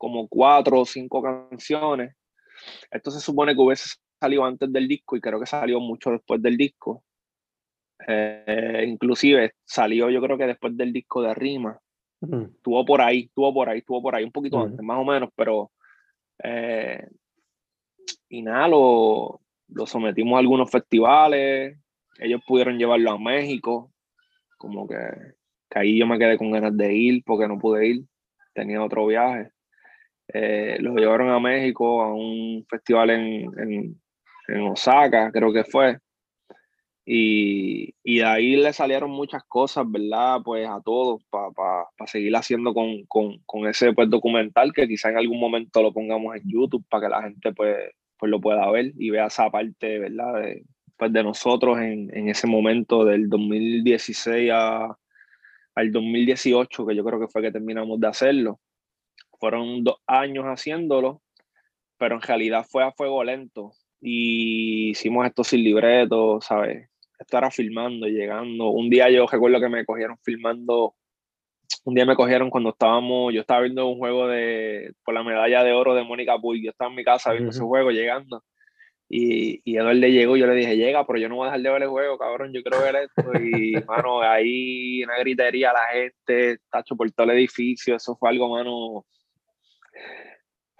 como cuatro o cinco canciones. Esto se supone que hubiese salido antes del disco y creo que salió mucho después del disco. Eh, inclusive salió yo creo que después del disco de Rima. Estuvo por ahí, estuvo por ahí, estuvo por ahí, un poquito antes, más o menos, pero... Eh, y nada, lo, lo sometimos a algunos festivales, ellos pudieron llevarlo a México, como que que ahí yo me quedé con ganas de ir porque no pude ir, tenía otro viaje. Eh, los llevaron a México a un festival en, en, en Osaka, creo que fue. Y, y, de ahí le salieron muchas cosas, ¿verdad? Pues a todos, para pa, seguir haciendo con, con, con, ese pues, documental que quizá en algún momento lo pongamos en YouTube para que la gente pues, pues lo pueda ver y vea esa parte, ¿verdad? De, pues, de nosotros en, en ese momento del 2016 a, al 2018, que yo creo que fue que terminamos de hacerlo. Fueron dos años haciéndolo, pero en realidad fue a fuego lento. Y hicimos esto sin libreto, ¿sabes? Esto era filmando, llegando. Un día yo recuerdo que me cogieron filmando. Un día me cogieron cuando estábamos, yo estaba viendo un juego de, por la medalla de oro de Mónica Puy. Yo estaba en mi casa viendo ese juego, llegando. Y, y Eduardo le llegó, yo le dije, llega, pero yo no voy a dejar de ver el juego, cabrón, yo quiero ver esto. Y, mano, ahí una gritería, la gente, tacho por todo el edificio, eso fue algo, mano,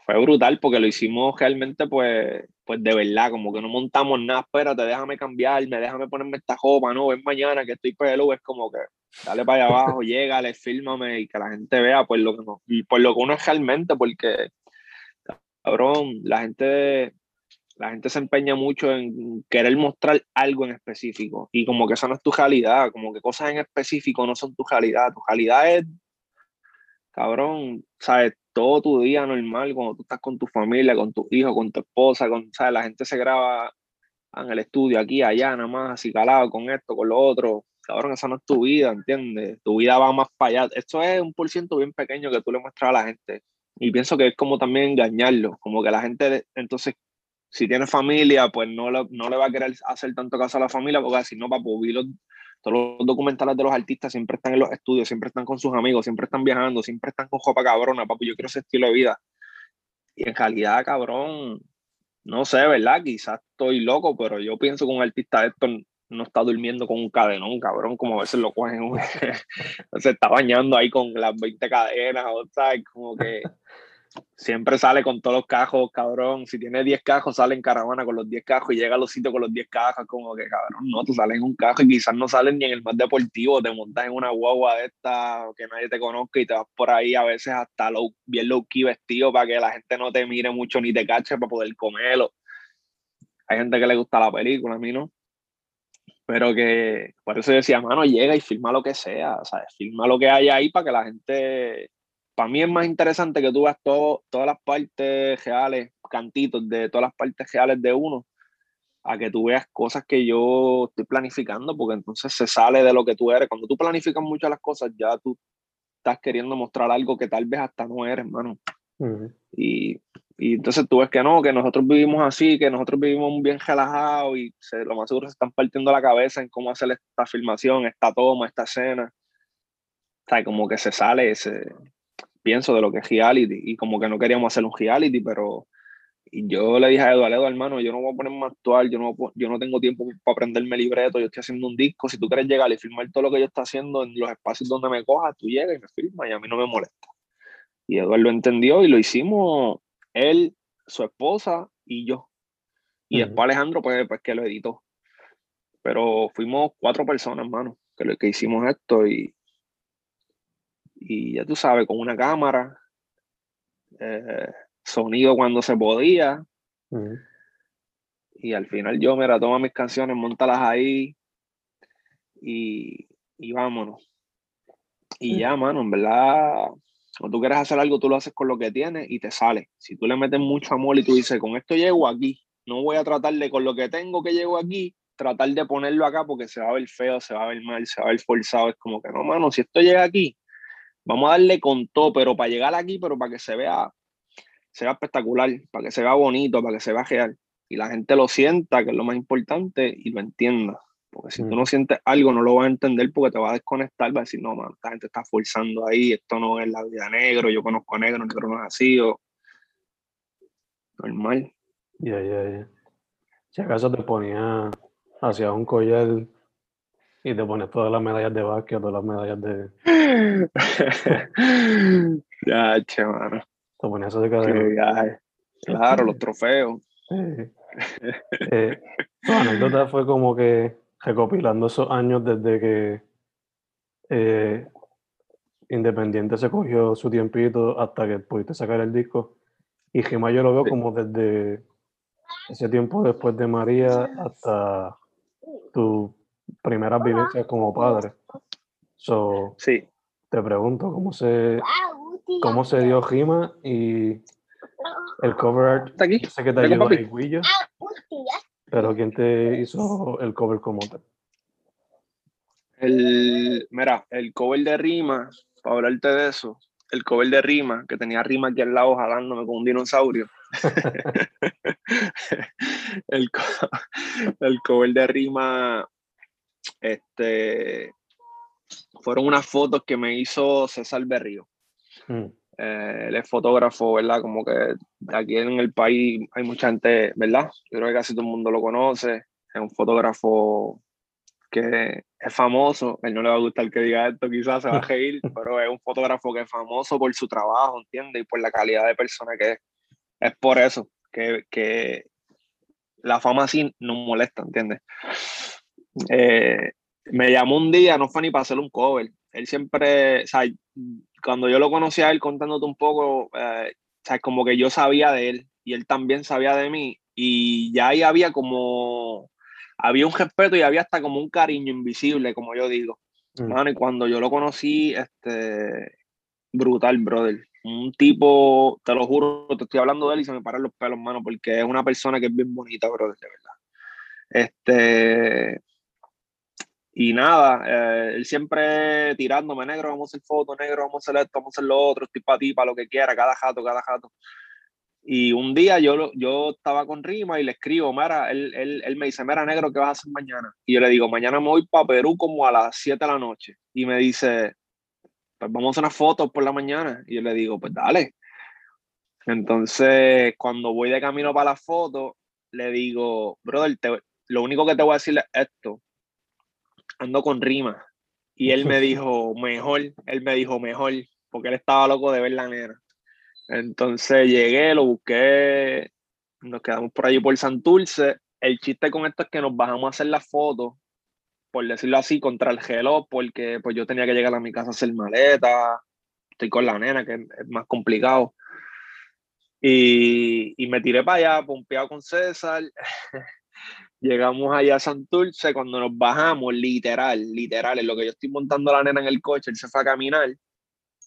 fue brutal porque lo hicimos realmente, pues, pues de verdad, como que no montamos nada, espérate, déjame cambiarme, déjame ponerme esta jopa, no, ven mañana que estoy pelo, es como que dale para allá abajo, llega, le fírmame y que la gente vea pues lo que, no, por lo que uno es realmente, porque, cabrón, la gente la gente se empeña mucho en querer mostrar algo en específico y como que esa no es tu realidad, como que cosas en específico no son tu realidad, tu realidad es, cabrón, sabes, todo tu día normal, cuando tú estás con tu familia, con tus hijos, con tu esposa, con, sabes, la gente se graba en el estudio, aquí, allá, nada más, así calado, con esto, con lo otro, cabrón, esa no es tu vida, ¿entiendes? Tu vida va más para allá, esto es un por ciento bien pequeño que tú le muestras a la gente, y pienso que es como también engañarlo, como que la gente entonces si tiene familia, pues no, no le va a querer hacer tanto caso a la familia, porque si no, para pues, los, todos los documentales de los artistas siempre están en los estudios, siempre están con sus amigos, siempre están viajando, siempre están con jopa cabrona, papi, yo quiero ese estilo de vida. Y en realidad, cabrón, no sé, ¿verdad? Quizás estoy loco, pero yo pienso que un artista de esto no está durmiendo con un cadenón, cabrón, como a veces lo cogen, se está bañando ahí con las 20 cadenas, o sea, como que siempre sale con todos los cajos, cabrón. Si tiene 10 cajos, sale en caravana con los 10 cajos y llega a los sitios con los 10 cajos, como que, cabrón, no, tú sales en un cajo y quizás no sales ni en el más deportivo, te montas en una guagua de esta que nadie te conozca y te vas por ahí a veces hasta low, bien low key vestido para que la gente no te mire mucho ni te cache para poder comerlo. Hay gente que le gusta la película, a mí no. Pero que, por eso decía, mano, llega y filma lo que sea, o sea, filma lo que haya ahí para que la gente para mí es más interesante que tú veas todo, todas las partes reales, cantitos de todas las partes reales de uno, a que tú veas cosas que yo estoy planificando, porque entonces se sale de lo que tú eres. Cuando tú planificas mucho las cosas, ya tú estás queriendo mostrar algo que tal vez hasta no eres, hermano. y, y, entonces tú ves que no, que nosotros vivimos así, que nosotros vivimos bien relajados y se, lo más seguro se están partiendo la cabeza en cómo hacer esta filmación, esta toma, esta escena. O sea, como que se sale ese, pienso de lo que es reality y como que no queríamos hacer un reality, pero yo le dije a Eduardo, hermano, yo no voy a ponerme actual, yo no, yo no tengo tiempo para aprenderme libreto, yo estoy haciendo un disco, si tú quieres llegar y filmar todo lo que yo estoy haciendo en los espacios donde me cojas, tú llegas y me filmas y a mí no me molesta. Y Eduardo lo entendió y lo hicimos él, su esposa y yo. Y después Alejandro, pues, pues que lo editó. Pero fuimos cuatro personas, hermano, que, que hicimos esto y, y ya tú sabes, con una cámara, eh, sonido cuando se podía. Y al final yo, mira, toma mis canciones, montalas ahí y, y vámonos. Y ya, mano, en verdad, cuando tú quieres hacer algo, tú lo haces con lo que tienes y te sale. Si tú le metes mucho amor y tú dices, con esto llego aquí, no voy a tratar de con lo que tengo que llego aquí, tratar de ponerlo acá porque se va a ver feo, se va a ver mal, se va a ver forzado. Es como que no, mano, si esto llega aquí, Vamos a darle con todo, pero para llegar aquí, pero para que se vea, se vea espectacular, para que se vea bonito, para que se vea real. Y la gente lo sienta, que es lo más importante, y lo entienda. Porque si tú mm. no sientes algo, no lo vas a entender porque te vas a desconectar, vas a decir, no, man, esta gente está forzando ahí, esto no es la vida negro, yo conozco a negro, negro no es así, o... Normal. Ya, ya, ya. Si acaso te ponía hacia un collar y te pones todas las medallas de básquet, todas las medallas de. ya, che, mano. Te pones eso de cadena. Claro, los trofeos. Eh, tu anécdota fue como que recopilando esos años desde que eh, Independiente se cogió su tiempito hasta que pudiste sacar el disco. Y Gima yo lo veo como desde ese tiempo después de María hasta tu primera vivencias como padre. So, Sí, te pregunto, ¿cómo se, cómo se dio Gima y el cover art? está aquí. Yo sé que te ayudó. Iguillo, pero ¿quién te hizo el cover como tal? El, mira, el cover de rima, para hablarte de eso, el cover de rima, que tenía rima aquí al lado jalándome con un dinosaurio. el, co- el cover de rima, este, fueron unas fotos que me hizo César Berrío. Mm, Eh, él es fotógrafo, ¿verdad? Como que aquí en el país hay mucha gente, ¿verdad? Yo creo que casi todo el mundo lo conoce. Es un fotógrafo que es famoso. A él no le va a gustar que diga esto, quizás se va a reír, pero es un fotógrafo que es famoso por su trabajo, ¿entiendes? Y por la calidad de persona que es. Es por eso que, que la fama así nos molesta, ¿entiendes? Eh, me llamó un día, no fue ni para hacer un cover. Él siempre, o sea, cuando yo lo conocí a él contándote un poco, eh, o sea, como que yo sabía de él y él también sabía de mí y ya ahí había como, había un respeto y había hasta como un cariño invisible, como yo digo. mm. Mano, y cuando yo lo conocí, este, brutal, brother. Un tipo, te lo juro, te estoy hablando de él y se me paran los pelos, mano, porque es una persona que es bien bonita, brother, de verdad. Este, y nada, eh, él siempre tirándome, negro, vamos a hacer fotos, negro, vamos a hacer esto, vamos a hacer lo otro, estoy para ti, para lo que quiera, cada jato, cada jato. Y un día yo, yo estaba con Rima y le escribo, mira, él, él, él me dice, mira, negro, ¿qué vas a hacer mañana? Y yo le digo, mañana me voy para Perú como a las 7 de la noche. Y me dice, pues vamos a hacer unas fotos por la mañana. Y yo le digo, pues dale. Entonces, cuando voy de camino para la foto, le digo, brother, lo único que te voy a decir es esto. Ando con Rima. Y él me dijo, mejor, él me dijo, mejor, porque él estaba loco de ver la nena. Entonces llegué, lo busqué, nos quedamos por allí por Santurce. El chiste con esto es que nos bajamos a hacer las fotos, por decirlo así, contra el reloj, porque pues yo tenía que llegar a mi casa a hacer maleta, estoy con la nena, que es es más complicado. Y, y me tiré para allá, pompeado con César. Llegamos allá a Santurce, cuando nos bajamos, literal, literal, en lo que yo estoy montando a la nena en el coche, él se fue a caminar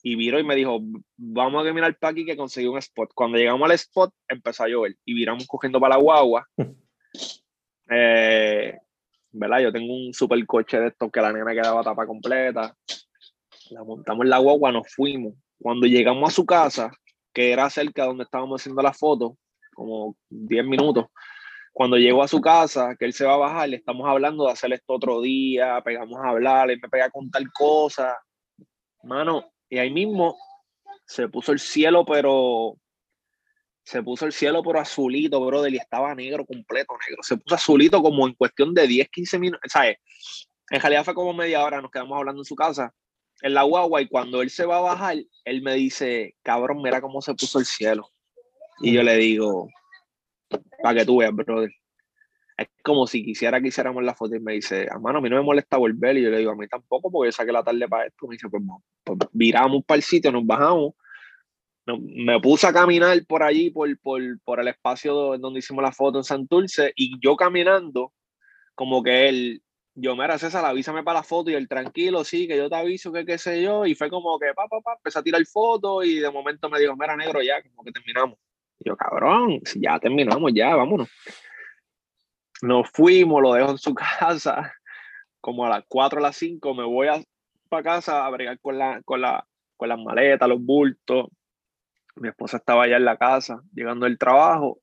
y viró y me dijo, vamos a caminar para aquí que conseguí un spot. Cuando llegamos al spot, empezó a llover y viramos cogiendo para la guagua. Eh, ¿Verdad? Yo tengo un super coche de estos que la nena quedaba tapa completa. La montamos en la guagua, nos fuimos. Cuando llegamos a su casa, que era cerca donde estábamos haciendo la foto, como 10 minutos, cuando llego a su casa, que él se va a bajar, le estamos hablando de hacer esto otro día, pegamos a hablar, él me pega a contar cosas. Mano, y ahí mismo se puso el cielo, pero se puso el cielo pero azulito, brother, y estaba negro, completo negro. Se puso azulito como en cuestión de 10, 15 minutos, ¿sabes? En realidad fue como media hora, nos quedamos hablando en su casa, en la guagua, y cuando él se va a bajar, él me dice, cabrón, mira cómo se puso el cielo. Y yo le digo, para que tú veas, brother. Es como si quisiera que hiciéramos la foto y me dice, hermano, a mí no me molesta volver. Y yo le digo, a mí tampoco, porque yo saqué la tarde para esto. Me dice, pues, pues viramos para el sitio, nos bajamos. Me puse a caminar por allí, por, por, por el espacio do- donde hicimos la foto en Santurce, y yo caminando, como que él, yo, mira, César, avísame para la foto, y él, tranquilo, sí, que yo te aviso, que qué sé yo, y fue como que, pa, pa, pa, empecé a tirar fotos, y de momento me dijo, mira, negro, ya, como que terminamos. Yo, cabrón, si ya terminamos, ya, vámonos. Nos fuimos, lo dejo en su casa, como a las 4 a las 5 me voy para casa a bregar con, la, con, la, con las maletas, los bultos. Mi esposa estaba allá en la casa, llegando del trabajo,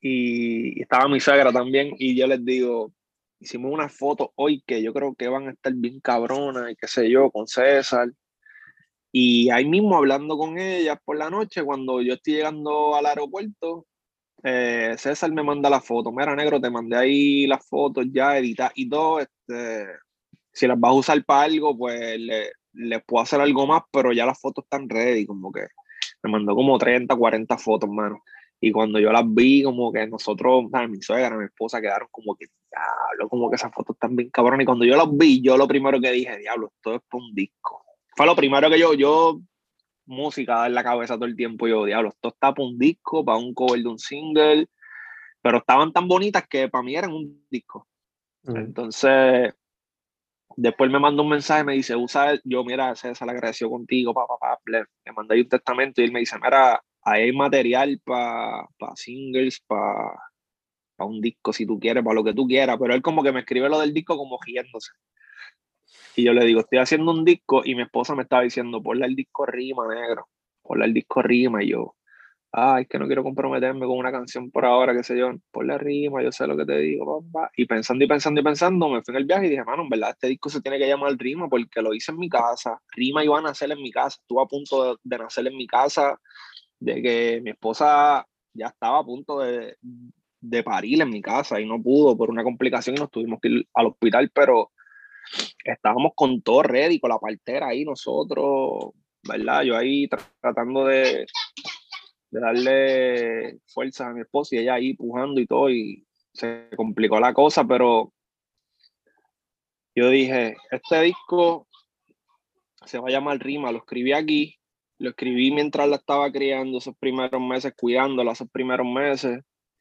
y, estaba mi suegra también, y yo les digo, hicimos unas fotos hoy que yo creo que van a estar bien cabronas, y qué sé yo, con César. Y ahí mismo hablando con ella por la noche, cuando yo estoy llegando al aeropuerto, eh, César me manda la foto. Mira, negro, te mandé ahí las fotos ya editadas y todo. Este, si las vas a usar para algo, pues le, les puedo hacer algo más, pero ya las fotos están ready. Como que me mandó como 30, 40 fotos, mano. Y cuando yo las vi, como que nosotros, mi suegra, mi esposa, quedaron como que, diablo, como que esas fotos están bien cabronas. Y cuando yo las vi, yo lo primero que dije, diablo, esto es para un disco. Fue lo primero que yo, yo, música en la cabeza todo el tiempo, yo, diablo, esto está para un disco, para un cover de un single, pero estaban tan bonitas que para mí eran un disco. Entonces, después me mandó un mensaje, me dice, usa, yo, mira, César, le agradeció contigo, papá, papá, me mandó ahí un testamento y él me dice, mira, hay material para singles, para un disco si tú quieres, para lo que tú quieras, pero él como que me escribe lo del disco como riéndose. Y yo le digo, estoy haciendo un disco y mi esposa me estaba diciendo, ponle el disco rima, negro, ponle el disco rima. Y yo, ay, que no quiero comprometerme con una canción por ahora, qué sé yo, ponle rima, yo sé lo que te digo, papá. Y pensando y pensando y pensando, me fui en el viaje y dije, mano, en verdad, este disco se tiene que llamar rima porque lo hice en mi casa. Rima iba a nacer en mi casa, estuvo a punto de, nacer en mi casa, de que mi esposa ya estaba a punto de, de parir en mi casa y no pudo por una complicación y nos tuvimos que ir al hospital, pero estábamos con todo ready, con la partera ahí nosotros, ¿verdad? Yo ahí tratando de, darle fuerza a mi esposa y ella ahí pujando y todo y se complicó la cosa, pero yo dije, este disco se va a llamar Rima, lo escribí aquí, lo escribí mientras la estaba criando esos primeros meses, cuidándola esos primeros meses.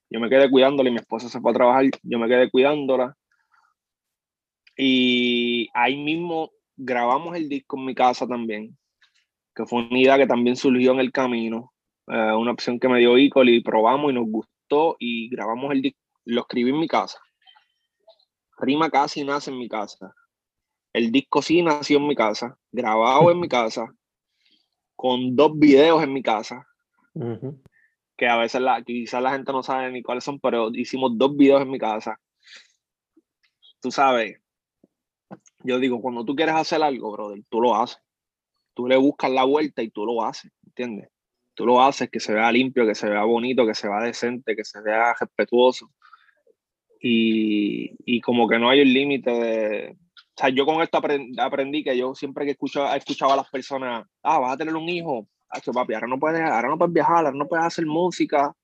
Yo me quedé cuidándola y mi esposa se fue a trabajar, yo me quedé cuidándola y ahí mismo grabamos el disco en mi casa también, que fue una idea que también surgió en el camino, eh, una opción que me dio Icol y probamos y nos gustó y grabamos el disco, lo escribí en mi casa. Rima casi nace en mi casa. El disco sí nació en mi casa, grabado en mi casa, con dos videos en mi casa, que a veces la, quizás la gente no sabe ni cuáles son, pero hicimos dos videos en mi casa. Tú sabes, yo digo, cuando tú quieres hacer algo, brother, tú lo haces. Tú le buscas la vuelta y tú lo haces, ¿entiendes? Tú lo haces que se vea limpio, que se vea bonito, que se vea decente, que se vea respetuoso. Y, y como que no hay un límite de... O sea, yo con esto aprendí, que yo siempre que escucho, escuchado a las personas, ah, vas a tener un hijo, papi, ahora no puedes, ahora no puedes viajar, ahora no puedes hacer música.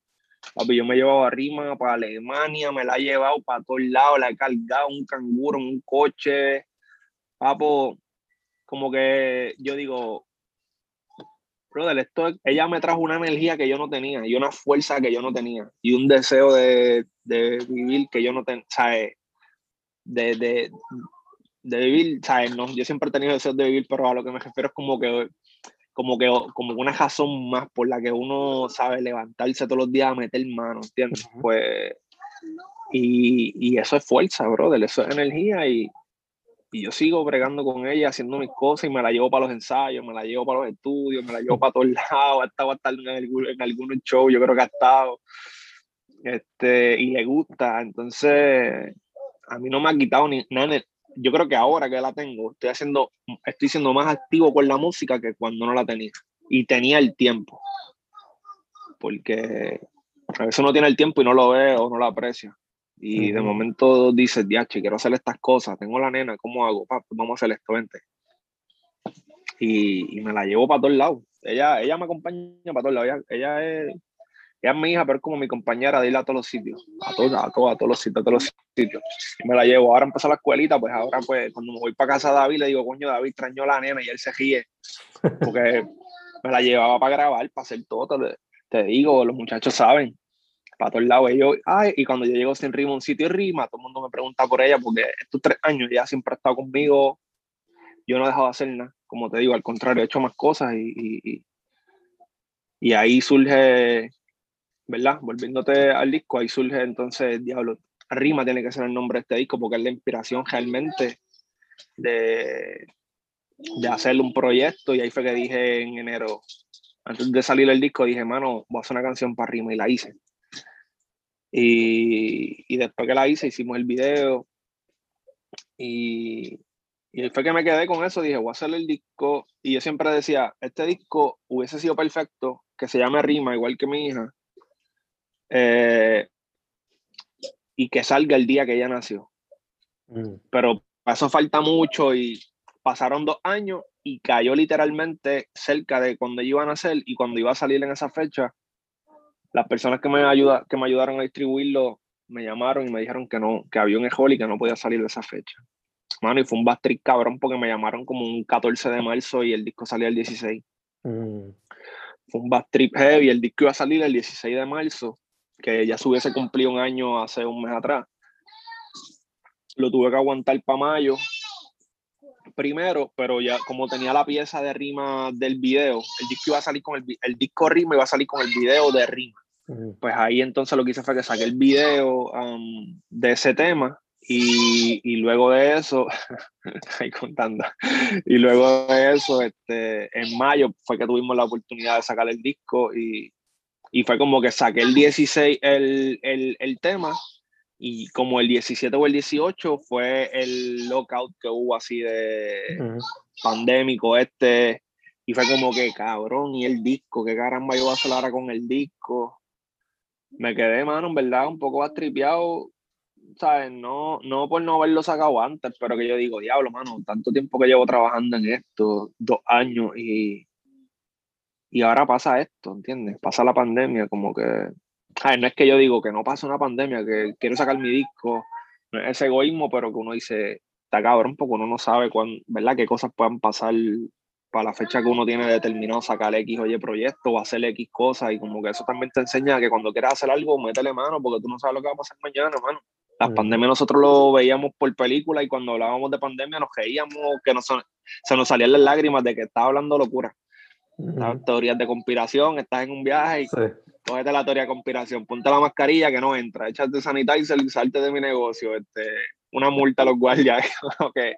Papi, yo me he llevado a Rima para Alemania, me la he llevado para todos lados, la he cargado un canguro en un coche, Papo, como que yo digo, brother, esto, ella me trajo una energía que yo no tenía y una fuerza que yo no tenía y un deseo de, de vivir que yo no tenía, ¿sabes? De, de, de, vivir, ¿sabes? No, yo siempre he tenido deseo de vivir, pero a lo que me refiero es como que como que como una razón más por la que uno sabe levantarse todos los días a meter mano, ¿entiendes? Pues y, y, eso es fuerza, brother, eso es energía y, y yo sigo bregando con ella, haciendo mis cosas y me la llevo para los ensayos, me la llevo para los estudios, me la llevo para todos lados, ha estado hasta en, en algunos shows, yo creo que ha estado, este, y le gusta, entonces a mí no me ha quitado ni nada, yo creo que ahora que la tengo, estoy haciendo, estoy siendo más activo con la música que cuando no la tenía, y tenía el tiempo, porque a veces uno tiene el tiempo y no lo ve o no lo aprecia. Y de momento dices, diache, quiero hacer estas cosas, tengo la nena, ¿cómo hago? Vamos a hacer esto, vente. Y, y, me la llevo para todos lados. Ella, ella me acompaña para todos lados. Ella, es, ella es mi hija, pero es como mi compañera de ir a todos los sitios. A todos, a todos, a todos los sitios, a todos los sitios. Y me la llevo. Ahora empezó la escuelita, pues ahora pues cuando me voy para casa de David, le digo, coño, David extrañó la nena y él se ríe. Porque me la llevaba para grabar, para hacer todo. Te, te digo, los muchachos saben para todos lados. Ellos, ay, y cuando yo llego sin rima un sitio rima, todo el mundo me pregunta por ella, porque estos tres años ya siempre ha estado conmigo. Yo no he dejado de hacer nada, como te digo, al contrario, he hecho más cosas y, y, y ahí surge, ¿verdad? Volviéndote al disco, ahí surge entonces, diablo, Rima tiene que ser el nombre de este disco porque es la inspiración realmente de, de hacer un proyecto y ahí fue que dije en enero, antes de salir el disco, dije, mano, voy a hacer una canción para Rima y la hice. Y, y, después que la hice, hicimos el video. Y, y fue que me quedé con eso. Dije, voy a hacer el disco. Y yo siempre decía, este disco hubiese sido perfecto, que se llame Rima, igual que mi hija. Eh, y que salga el día que ella nació. Mm. Pero eso falta mucho y pasaron dos años y cayó literalmente cerca de cuando iba a nacer y cuando iba a salir en esa fecha las personas que me, ayuda, que me ayudaron a distribuirlo me llamaron y me dijeron que no, que había un error y que no podía salir de esa fecha. Mano, y fue un bastric cabrón porque me llamaron como un 14 de marzo y el disco salía el 16. Mm, Fue un bastrip heavy, el disco iba a salir el 16 de marzo, que ya se hubiese cumplido un año hace un mes atrás. Lo tuve que aguantar para mayo primero, pero ya como tenía la pieza de rima del video, el disco iba a salir con el, el disco rima iba a salir con el video de rima. Pues ahí entonces lo que hice fue que saqué el video um, de ese tema y, y luego de eso, ahí contando, y luego de eso, este, en mayo fue que tuvimos la oportunidad de sacar el disco y, y fue como que saqué el 16 el, el, el tema y como el 17 o el 18 fue el lockout que hubo así de pandémico este y fue como que cabrón y el disco, qué caramba yo voy a hacer ahora con el disco. Me quedé, mano, en verdad, un poco bastripeado, ¿sabes? No, no por no haberlo sacado antes, pero que yo digo, diablo, mano, tanto tiempo que llevo trabajando en esto, dos años, y, y ahora pasa esto, ¿entiendes? Pasa la pandemia, como que, ¿sabes? No es que yo digo que no pasa una pandemia, que quiero sacar mi disco, no es ese egoísmo, pero que uno dice, está cabrón, porque uno no sabe cuán, ¿verdad? qué cosas puedan pasar para la fecha que uno tiene determinado sacar X o Y proyecto o hacer X cosas y como que eso también te enseña que cuando quieras hacer algo, métele mano porque tú no sabes lo que va a pasar mañana, mano. Las Ujú. pandemias nosotros lo veíamos por película y cuando hablábamos de pandemia nos reíamos, que nos, se nos salían las lágrimas de que estaba hablando locura. Estaban teorías de conspiración, estás en un viaje y Sí. cógete la teoría de conspiración, ponte la mascarilla que no entra, échate sanitizer y salte de mi negocio, este, una multa a los guardias, que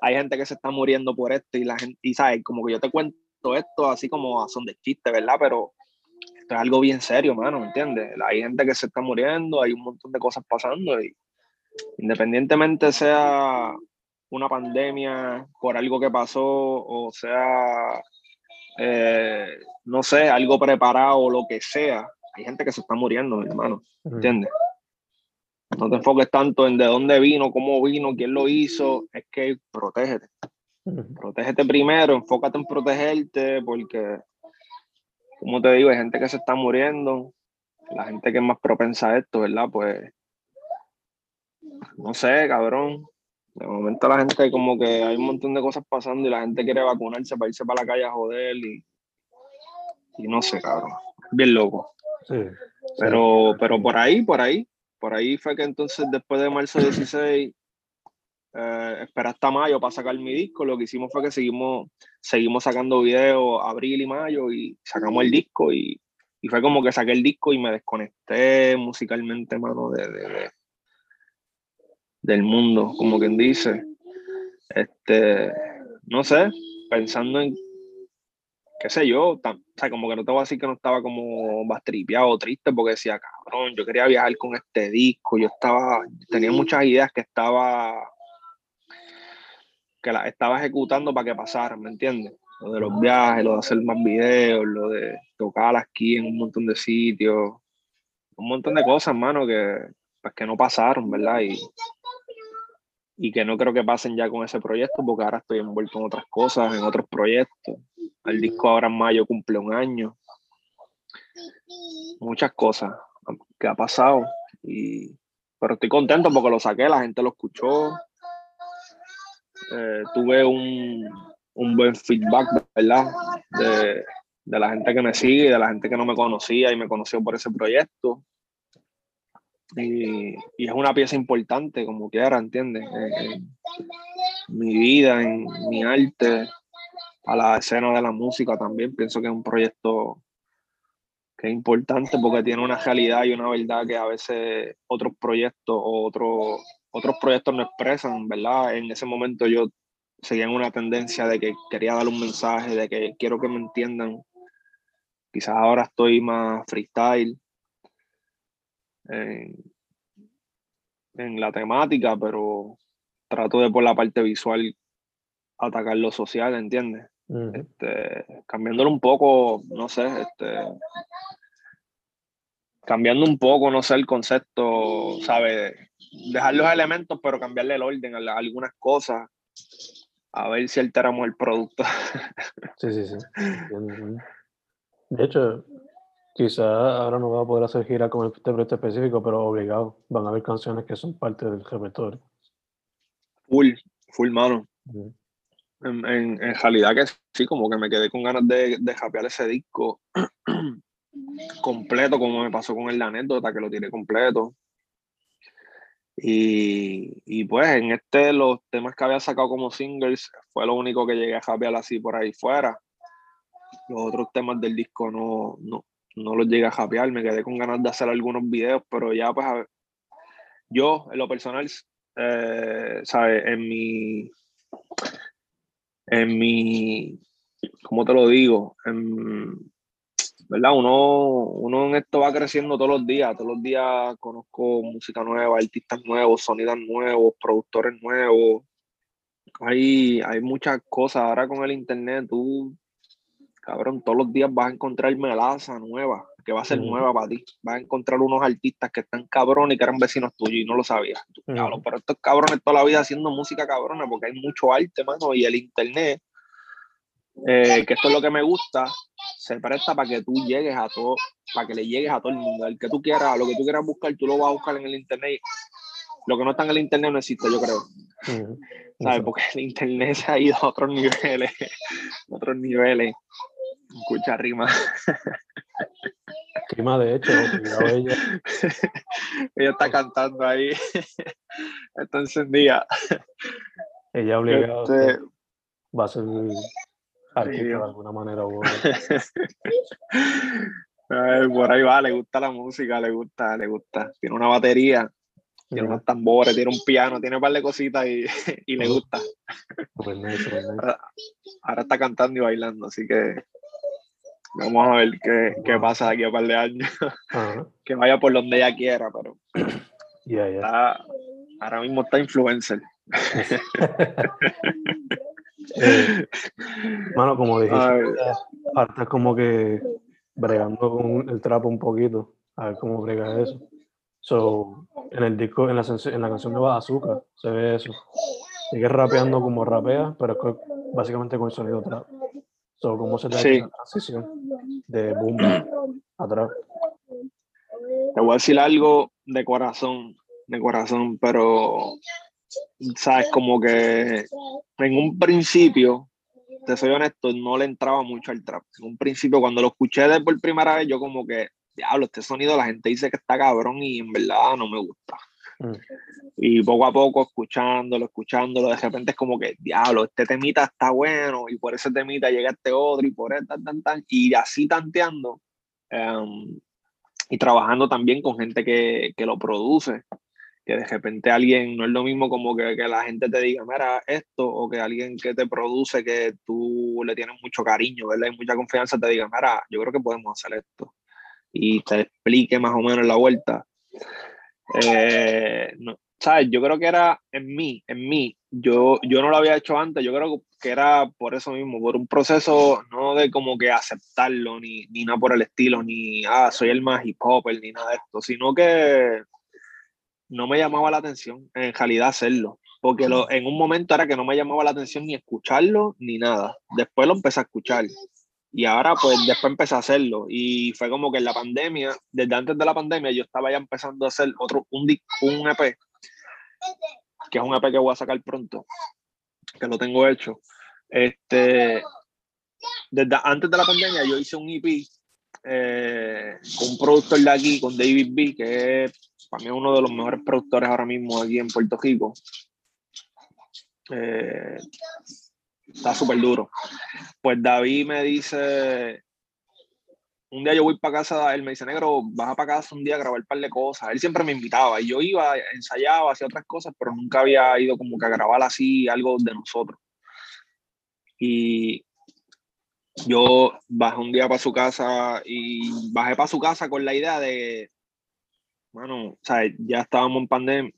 hay gente que se está muriendo por esto y la gente, y sabes, como que yo te cuento esto así como a son de chiste, ¿verdad? Pero esto es algo bien serio, mano, ¿me entiendes? Hay gente que se está muriendo, hay un montón de cosas pasando y independientemente sea una pandemia por algo que pasó o sea, eh, no sé, algo preparado o lo que sea, hay gente que se está muriendo, mi hermano. ¿entiendes? No te enfoques tanto en de dónde vino, cómo vino, quién lo hizo, es que protégete, protégete primero, enfócate en protegerte, porque, como te digo, hay gente que se está muriendo, la gente que es más propensa a esto, ¿verdad? Pues, no sé, cabrón. De momento la gente como que hay un montón de cosas pasando y la gente quiere vacunarse para irse para la calle a joder y, y no sé, cabrón. Bien loco. Sí. Pero, pero por ahí, por ahí, por ahí fue que entonces después de marzo 16, eh, esperé hasta mayo para sacar mi disco. Lo que hicimos fue que seguimos, seguimos sacando videos abril y mayo y sacamos el disco y, y fue como que saqué el disco y me desconecté musicalmente, mano, de, de- de- del mundo, como quien dice. Este, no sé, pensando en qué sé yo, tam- o sea, como que no te voy a decir que no estaba como bastripeado o triste porque decía, cabrón, yo quería viajar con este disco, yo estaba, tenía muchas ideas que estaba, que las estaba ejecutando para que pasaran, ¿me entiendes? Lo de los viajes, lo de hacer más videos, lo de tocar aquí en un montón de sitios, un montón de cosas, mano, que, pues, que no pasaron, ¿verdad? Y, y que no creo que pasen ya con ese proyecto porque ahora estoy envuelto en otras cosas, en otros proyectos. El disco ahora en mayo cumple un año. Muchas cosas que ha pasado. Y, pero estoy contento porque lo saqué, la gente lo escuchó. Eh, tuve un, un buen feedback, ¿verdad? De, de la gente que me sigue, de la gente que no me conocía y me conoció por ese proyecto. Y, es una pieza importante, como quiera, ¿entiendes? En, en mi vida, en mi arte, a la escena de la música también. Pienso que es un proyecto que es importante porque tiene una realidad y una verdad que a veces otros proyectos o otros otros proyectos no expresan, ¿verdad? En ese momento yo seguía en una tendencia de que quería dar un mensaje, de que quiero que me entiendan. Quizás ahora estoy más freestyle en, en la temática, pero trato de por la parte visual atacar lo social, ¿entiendes? Mm. este, cambiándolo un poco, no sé, este, cambiando un poco, no sé, el concepto, ¿sabes? Dejar los elementos, pero cambiarle el orden a, la- a algunas cosas, a ver si alteramos el producto. Sí, sí, sí. De hecho, quizá ahora no va a poder hacer gira con este proyecto específico, pero obligado. Van a haber canciones que son parte del repertorio. full, full mano. En, en, en, realidad que sí, como que me quedé con ganas de, de japear ese disco completo, como me pasó con el la anécdota, que lo tiré completo. Y, y, pues en este, los temas que había sacado como singles, fue lo único que llegué a japear así por ahí fuera. Los otros temas del disco no, no, no los llegué a japear, me quedé con ganas de hacer algunos videos, pero ya pues a yo en lo personal, eh, ¿sabes? En mi, en mi, ¿cómo te lo digo? ¿verdad? Uno, uno en esto va creciendo todos los días, todos los días conozco música nueva, artistas nuevos, sonidos nuevos, productores nuevos. Hay, hay muchas cosas. Ahora con el internet, tú, cabrón, todos los días vas a encontrar melaza nueva que va a ser nueva para ti. Vas a encontrar unos artistas que están cabrones y que eran vecinos tuyos y no lo sabías. pero estos cabrones toda la vida haciendo música cabrona porque hay mucho arte, mano, y el internet, eh, que esto es lo que me gusta, se presta para que tú llegues a todo, para que le llegues a todo el mundo. El que tú quieras, lo que tú quieras buscar, tú lo vas a buscar en el internet. Lo que no está en el internet no existe, yo creo. ¿Sabes? Porque el internet se ha ido a otros niveles, otros niveles. Escucha rima. Rima de hecho, ella. ella está cantando ahí. está encendida. Ella obligada este... va a ser artista de alguna manera. por ahí va, le gusta la música, le gusta, le gusta. Tiene una batería, tiene unos tambores, tiene un piano, tiene un par de cositas y, y le gusta. Ahora, ahora, está cantando y bailando, así que Vamos a ver qué, qué pasa aquí a un par de años. que vaya por donde ella quiera, pero ahora mismo está influencer. eh, mano, como dijiste, aparte es como que bregando con el trapo un poquito, a ver cómo brega eso. So, en el disco, en la, en la canción de Azúcar, se ve eso. Sigue rapeando como rapea, pero es básicamente con el sonido trap. So, ¿Cómo se da la transición de boom atrás? Te voy a decir algo de corazón, de corazón, pero sabes, como que en un principio, te soy honesto, no le entraba mucho al trap. En un principio, cuando lo escuché de por primera vez, yo como que, diablo, este sonido la gente dice que está cabrón y en verdad no me gusta. Mm. Y poco a poco, escuchándolo, escuchándolo, de repente es como que, diablo, este temita está bueno, y por ese temita llega este otro, y por este, tan, tan, tan, y así tanteando, em, y trabajando también con gente que, que, lo produce, que de repente alguien, no es lo mismo como que, que, la gente te diga, mira, esto, o que alguien que te produce, que tú le tienes mucho cariño, ¿verdad? Y mucha confianza, te diga, mira, yo creo que podemos hacer esto, y te explique más o menos la vuelta. Eh, no, ¿sabes? Yo creo que era en mí, en mí. Yo, yo no lo había hecho antes, yo creo que era por eso mismo, por un proceso no de como que aceptarlo, ni, ni nada por el estilo, ni, ah, soy el más hip hopper, ni nada de esto, sino que no me llamaba la atención en realidad hacerlo. Porque lo, en un momento era que no me llamaba la atención ni escucharlo ni nada. Después lo empecé a escuchar. Y ahora, pues, después empecé a hacerlo. Y fue como que en la pandemia, desde antes de la pandemia, yo estaba ya empezando a hacer otro, un, un EP, que es un EP que voy a sacar pronto, que lo tengo hecho. Este, desde antes de la pandemia, yo hice un EP eh, con un productor de aquí, con David B, que es para mí uno de los mejores productores ahora mismo aquí en Puerto Rico. Eh, está súper duro. Pues David me dice, un día yo voy para casa, él me dice, negro, baja para casa un día a grabar un par de cosas. Él siempre me invitaba y yo iba, ensayaba, hacía otras cosas, pero nunca había ido como que a grabar así algo de nosotros. Y yo bajé un día para su casa y bajé para su casa con la idea de, bueno, o sea, ya estábamos en pandemia,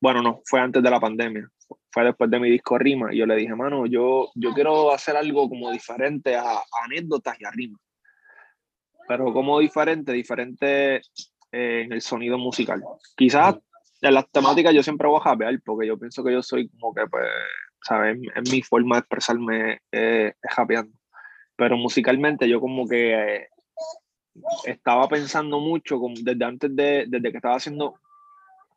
bueno, no, fue antes de la pandemia fue después de mi disco Rima, y yo le dije, mano, yo, yo quiero hacer algo como diferente a, anécdotas y a rima. Pero como diferente, diferente eh, en el sonido musical. Quizás en las temáticas yo siempre voy a japear, porque yo pienso que yo soy como que, pues, ¿sabes? En, mi forma de expresarme eh, es japeando. Pero musicalmente yo como que eh, estaba pensando mucho, como desde antes de, desde que estaba haciendo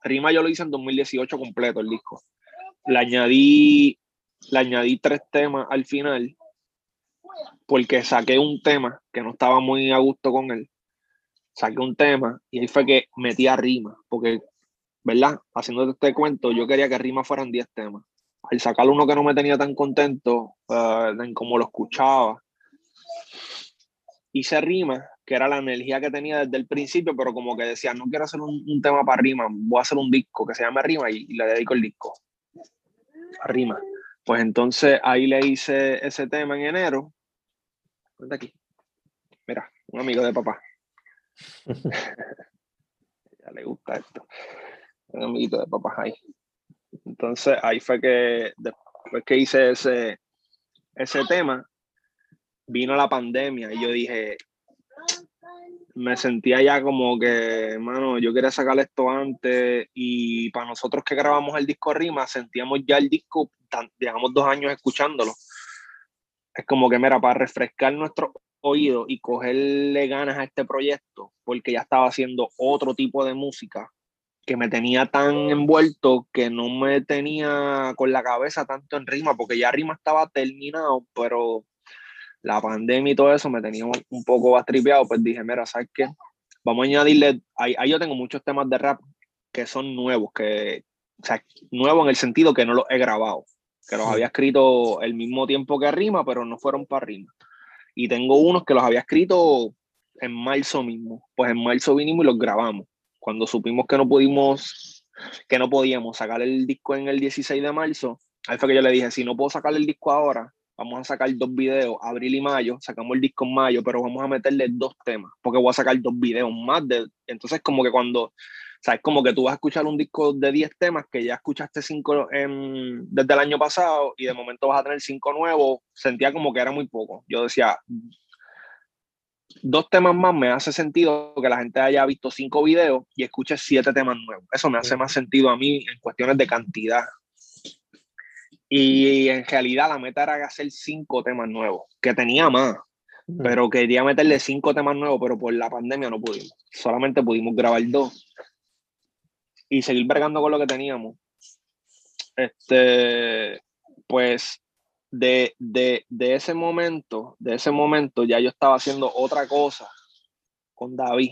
Rima yo lo hice en 2018 completo el disco le añadí le añadí tres temas al final porque saqué un tema que no estaba muy a gusto con él. Saqué un tema y ahí fue que metí a rima, porque, ¿verdad? Haciendo este cuento, yo quería que rima fueran 10 temas. Al sacar uno que no me tenía tan contento uh, en cómo lo escuchaba, hice rima, que era la energía que tenía desde el principio, pero como que decía, no quiero hacer un, tema para rima, voy a hacer un disco que se llama Rima y, y le dedico el disco rima. Pues entonces ahí le hice ese tema en enero aquí. Mira, un amigo de papá. ya le gusta esto. Un amiguito de papá ahí. Entonces ahí fue que después que hice ese, ese tema, vino la pandemia y yo dije, me sentía ya como que, hermano, yo quería sacar esto antes y para nosotros que grabamos el disco Rima, sentíamos ya el disco, digamos dos años escuchándolo. Es como que, mira, para refrescar nuestro oído y cogerle ganas a este proyecto, porque ya estaba haciendo otro tipo de música que me tenía tan envuelto que no me tenía con la cabeza tanto en rima, porque ya rima estaba terminado, pero la pandemia y todo eso me tenía un poco bastripeado, pues dije, mira, ¿sabes qué? Vamos a añadirle, ahí, ahí yo tengo muchos temas de rap que son nuevos, que, o sea, nuevos en el sentido que no los he grabado que los había escrito el mismo tiempo que Rima, pero no fueron para Rima. Y tengo unos que los había escrito en marzo mismo. Pues en marzo vinimos y los grabamos. Cuando supimos que no pudimos, que no podíamos sacar el disco en el 16 de marzo, ahí fue que yo le dije, si no puedo sacar el disco ahora, vamos a sacar dos videos, abril y mayo, sacamos el disco en mayo, pero vamos a meterle dos temas, porque voy a sacar dos videos más de... Entonces como que cuando o sea, es como que tú vas a escuchar un disco de 10 temas que ya escuchaste 5 desde el año pasado y de momento vas a tener 5 nuevos. Sentía como que era muy poco. Yo decía, dos temas más me hace sentido que la gente haya visto 5 videos y escuche 7 temas nuevos. Eso me hace más sentido a mí en cuestiones de cantidad. Y en realidad la meta era hacer 5 temas nuevos, que tenía más, pero quería meterle 5 temas nuevos, pero por la pandemia no pudimos. Solamente pudimos grabar dos y seguir bregando con lo que teníamos. Este, pues de, de, de, ese momento, de ese momento ya yo estaba haciendo otra cosa con David,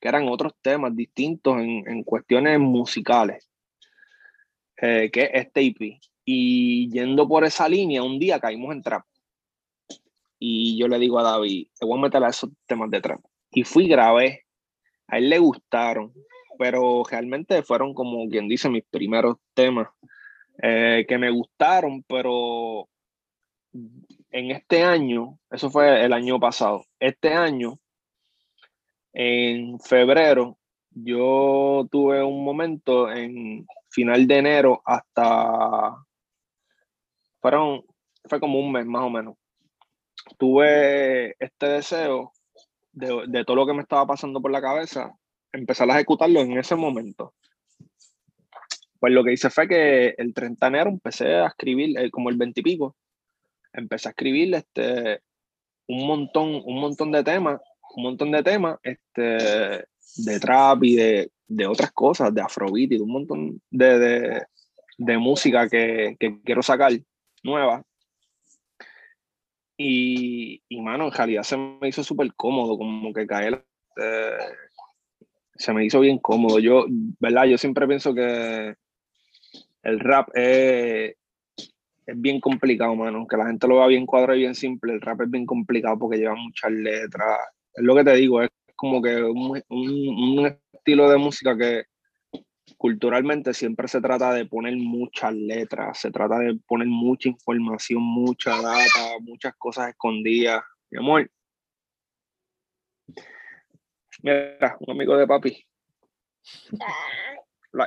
que eran otros temas distintos en, en cuestiones musicales, eh, que es este IP. Y yendo por esa línea, un día caímos en trap. Y yo le digo a David, te voy a meter a esos temas de trap. Y fui grabé. A él le gustaron pero realmente fueron como quien dice mis primeros temas eh, que me gustaron, pero en este año, eso fue el año pasado, este año, en febrero, yo tuve un momento en final de enero hasta, fueron, fue como un mes más o menos, tuve este deseo de, de todo lo que me estaba pasando por la cabeza empezar a ejecutarlo en ese momento. Pues lo que hice fue que el 30 de enero empecé a escribir, eh, como el 20 y pico, empecé a escribir este, un montón, un montón de temas, un montón de temas este, de trap y de, de otras cosas, de afrobeat y de un montón de, de, de música que, que, quiero sacar nueva. Y, mano, en realidad se me hizo súper cómodo, como que caer este, se me hizo bien cómodo. Yo, ¿verdad? Yo siempre pienso que el rap es, es bien complicado, mano. Aunque la gente lo vea bien cuadrado y bien simple, el rap es bien complicado porque lleva muchas letras. Es lo que te digo, es como que un, un, estilo de música que culturalmente siempre se trata de poner muchas letras, se trata de poner mucha información, mucha data, muchas cosas escondidas. Mi amor, Mira, un amigo de papi.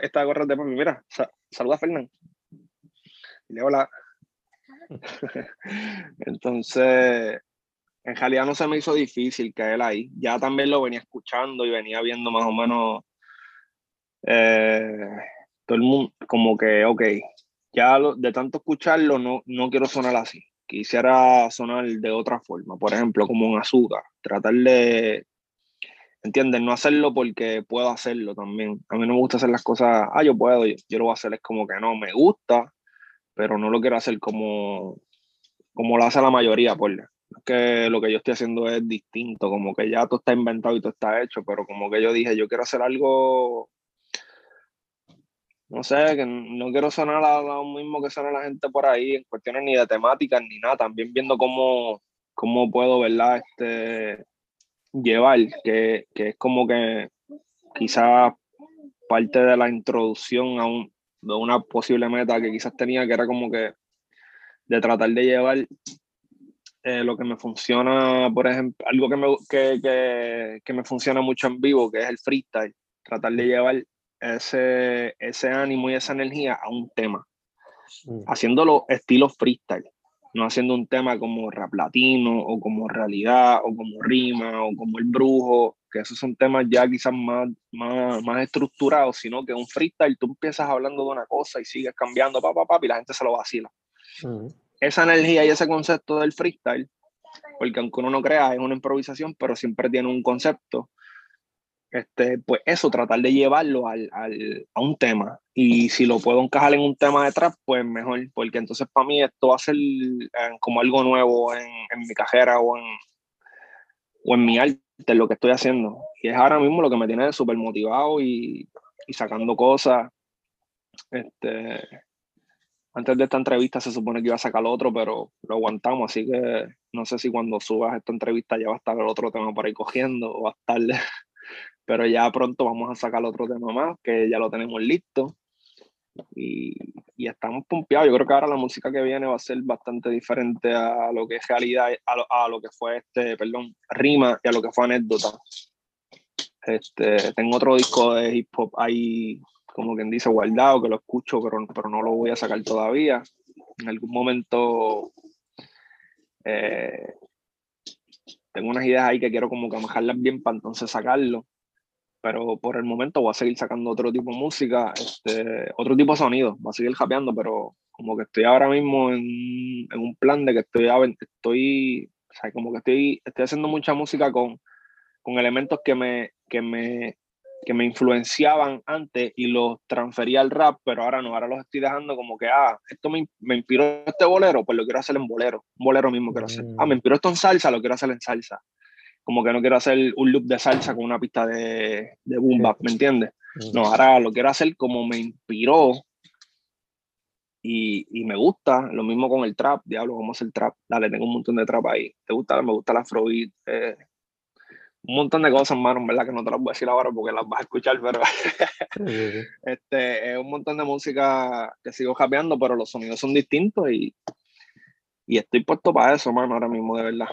esta gorra de papi, mira, saluda a Fernán. Dile hola. Entonces, en realidad no se me hizo difícil caer ahí. Ya también lo venía escuchando y venía viendo más o menos eh, todo el mundo, como que, ok, ya de tanto escucharlo no, no quiero sonar así. Quisiera sonar de otra forma, por ejemplo, como un azúcar, tratar de ¿entiendes? No hacerlo porque puedo hacerlo también. A mí no me gusta hacer las cosas, ah, yo puedo, yo, lo voy a hacer, es como que no, me gusta, pero no lo quiero hacer como, como lo hace la mayoría, por que lo que yo estoy haciendo es distinto, como que ya todo está inventado y todo está hecho, pero como que yo dije, yo quiero hacer algo, no sé, que no quiero sonar a lo mismo que suena la gente por ahí, en cuestiones ni de temáticas ni nada, también viendo cómo, cómo puedo, ¿verdad? Este, llevar, que, que es como que quizás parte de la introducción a un, de una posible meta que quizás tenía, que era como que de tratar de llevar eh, lo que me funciona, por ejemplo, algo que me, que, que, que me funciona mucho en vivo, que es el freestyle, tratar de llevar ese, ese ánimo y esa energía a un tema, mm. haciéndolo estilo freestyle, no haciendo un tema como rap latino o como realidad o como rima o como el brujo, que esos son temas ya quizás más, más, más estructurados, sino que un freestyle tú empiezas hablando de una cosa y sigues cambiando, pa, pa, y la gente se lo vacila. Mm esa energía y ese concepto del freestyle, porque aunque uno no crea, es una improvisación, pero siempre tiene un concepto. Este, pues eso, tratar de llevarlo al, al, a un tema. Y si lo puedo encajar en un tema de trap, pues mejor, porque entonces para mí esto va a ser eh, como algo nuevo en, en, mi cajera o en, o en mi arte, lo que estoy haciendo. Y es ahora mismo lo que me tiene súper motivado y, y, sacando cosas. Este, antes de esta entrevista se supone que iba a sacar otro, pero lo aguantamos, así que no sé si cuando subas esta entrevista ya va a estar el otro tema por ahí cogiendo o va a estar, pero ya pronto vamos a sacar otro tema más, que ya lo tenemos listo. Y, y, estamos pompeados. Yo creo que ahora la música que viene va a ser bastante diferente a lo que es realidad, a lo, a lo que fue este, perdón, rima y a lo que fue anécdota. Este, tengo otro disco de hip hop ahí como quien dice, guardado, que lo escucho, pero, pero no lo voy a sacar todavía. En algún momento eh, tengo unas ideas ahí que quiero como que majarlas bien para entonces sacarlo. Pero por el momento voy a seguir sacando otro tipo de música, este, otro tipo de sonido, voy a seguir japeando, pero como que estoy ahora mismo en, en un plan de que estoy, estoy, o como que estoy, estoy haciendo mucha música con, con elementos que me, que me que me influenciaban antes y los transfería al rap, pero ahora no, ahora los estoy dejando como que, ah, esto me, me inspiró este bolero, pues lo quiero hacer en bolero, un bolero mismo quiero hacer. Ah, me inspiró esto en salsa, lo quiero hacer en salsa. Como que no quiero hacer un loop de salsa con una pista de, de boom bap, ¿me entiendes? No, ahora lo quiero hacer como me inspiró y, y, me gusta. Lo mismo con el trap, diablo, vamos hacer trap. Dale, tengo un montón de trap ahí. ¿Te gusta? Me gusta la afrobeat. Eh, un montón de cosas, hermano, ¿verdad? Que no te las voy a decir ahora porque las vas a escuchar, pero este, es un montón de música que sigo cambiando, pero los sonidos son distintos y, y estoy puesto para eso, hermano, ahora mismo, de verdad.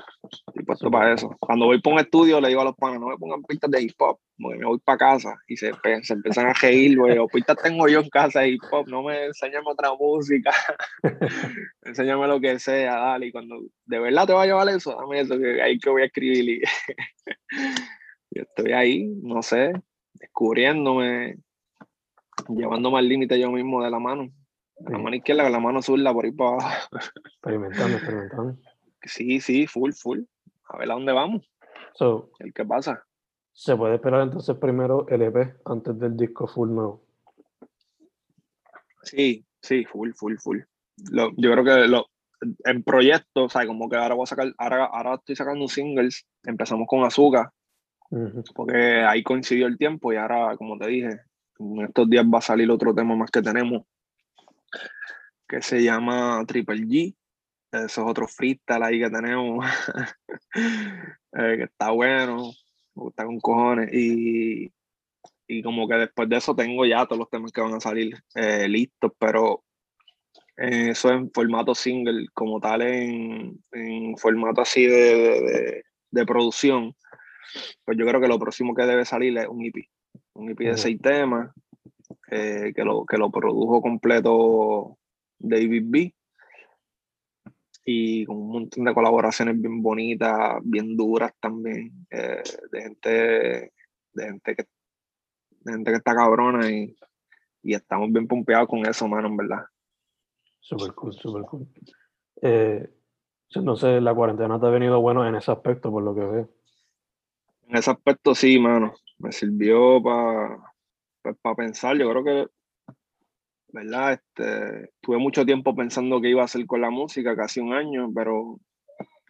Estoy puesto para eso. Cuando voy por un estudio, le digo a los panes, no me pongan pistas de hip hop, porque me voy para casa y se, se empiezan a reír, güey, o pistas tengo yo en casa de hip hop, no me enseñan otra música, enséñame lo que sea, dale, y cuando de verdad te va a llevar eso, dame eso, que ahí que voy a escribir. Y yo estoy ahí, no sé, descubriéndome, llevándome al límite yo mismo de la mano. La mano izquierda con la mano zurda por ahí para abajo. Experimentando, experimentando. Sí, sí, full, full. A ver a dónde vamos. So, el qué pasa. ¿Se puede esperar entonces primero el EP antes del disco full nuevo? Sí, sí, full, full, full. Lo, yo creo que lo, en proyecto, o sea, como que ahora voy a sacar, ahora, ahora estoy sacando singles, empezamos con Azúcar, porque ahí coincidió el tiempo y ahora, como te dije, en estos días va a salir otro tema más que tenemos, que se llama Triple G. Esos otros freestyle ahí que tenemos, eh, que está bueno, me gusta con cojones. Y, y, como que después de eso tengo ya todos los temas que van a salir eh, listos, pero eh, eso en formato single, como tal, en, en formato así de, de, de, producción, pues yo creo que lo próximo que debe salir es un EP. Un EP de seis temas, que, lo, que lo produjo completo David B. Y con un montón de colaboraciones bien bonitas, bien duras también, eh, de gente, de gente que de gente que está cabrona y, y estamos bien pompeados con eso, mano, en verdad. Súper cool, súper cool. Eh, no sé, la cuarentena te ha venido bueno en ese aspecto, por lo que veo. En ese aspecto sí, mano. Me sirvió para pues, pensar. Yo creo que ¿verdad? Este, tuve mucho tiempo pensando que iba a hacer con la música, casi un año, pero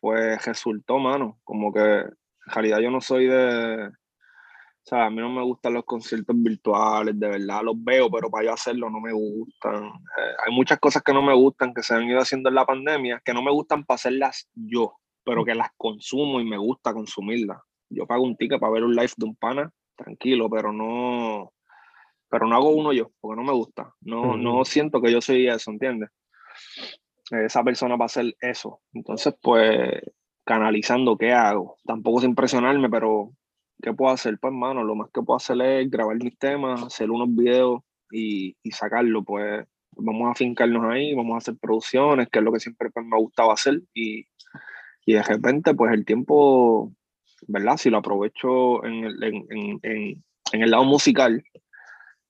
pues resultó, mano, como que en realidad yo no soy de, o sea, a mí no me gustan los conciertos virtuales, de verdad los veo, pero para yo hacerlo no me gustan. Eh, hay muchas cosas que no me gustan que se han ido haciendo en la pandemia, que no me gustan para hacerlas yo, pero que las consumo y me gusta consumirlas. Yo pago un ticket para ver un live de un pana, tranquilo, pero no, pero no hago uno yo, porque no me gusta. No, no siento que yo soy eso, ¿entiendes? Esa persona va a hacer eso. Entonces, pues, canalizando qué hago. Tampoco es impresionarme, pero ¿qué puedo hacer? Pues, mano, lo más que puedo hacer es grabar mis temas, hacer unos videos y, y sacarlo. Pues, vamos a fincarnos ahí, vamos a hacer producciones, que es lo que siempre pues, me ha gustado hacer. Y, y de repente, pues, el tiempo, ¿verdad? Si lo aprovecho en el, en, en, en, el lado musical,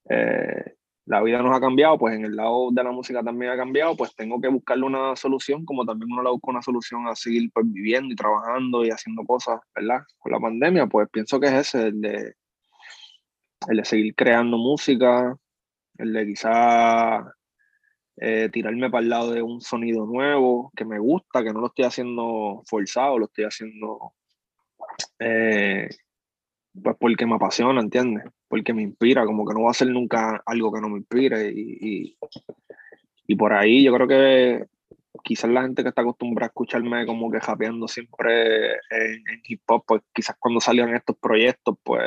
eh, la vida nos ha cambiado, pues en el lado de la música también ha cambiado, pues tengo que buscarle una solución, como también uno la busca una solución a seguir pues, viviendo y trabajando y haciendo cosas, ¿verdad? Con la pandemia, pues pienso que es ese, el de, el de seguir creando música, el de quizá eh, tirarme para el lado de un sonido nuevo que me gusta, que no lo estoy haciendo forzado, lo estoy haciendo eh, pues porque me apasiona, ¿entiendes? Porque me inspira, como que no voy a hacer nunca algo que no me inspire y, y, por ahí yo creo que quizás la gente que está acostumbrada a escucharme como que japeando siempre en, hip hop, pues quizás cuando salgan estos proyectos, pues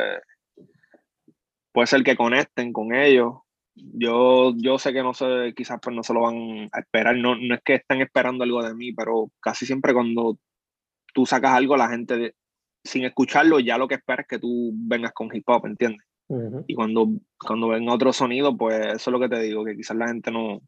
puede ser que conecten con ellos. Yo, yo sé que no sé, quizás pues no se lo van a esperar, no, no es que estén esperando algo de mí, pero casi siempre cuando tú sacas algo, la gente sin escucharlo, ya lo que esperas es que tú vengas con hip hop, ¿entiendes? Y cuando, cuando ven otro sonido, pues eso es lo que te digo, que quizás la gente no,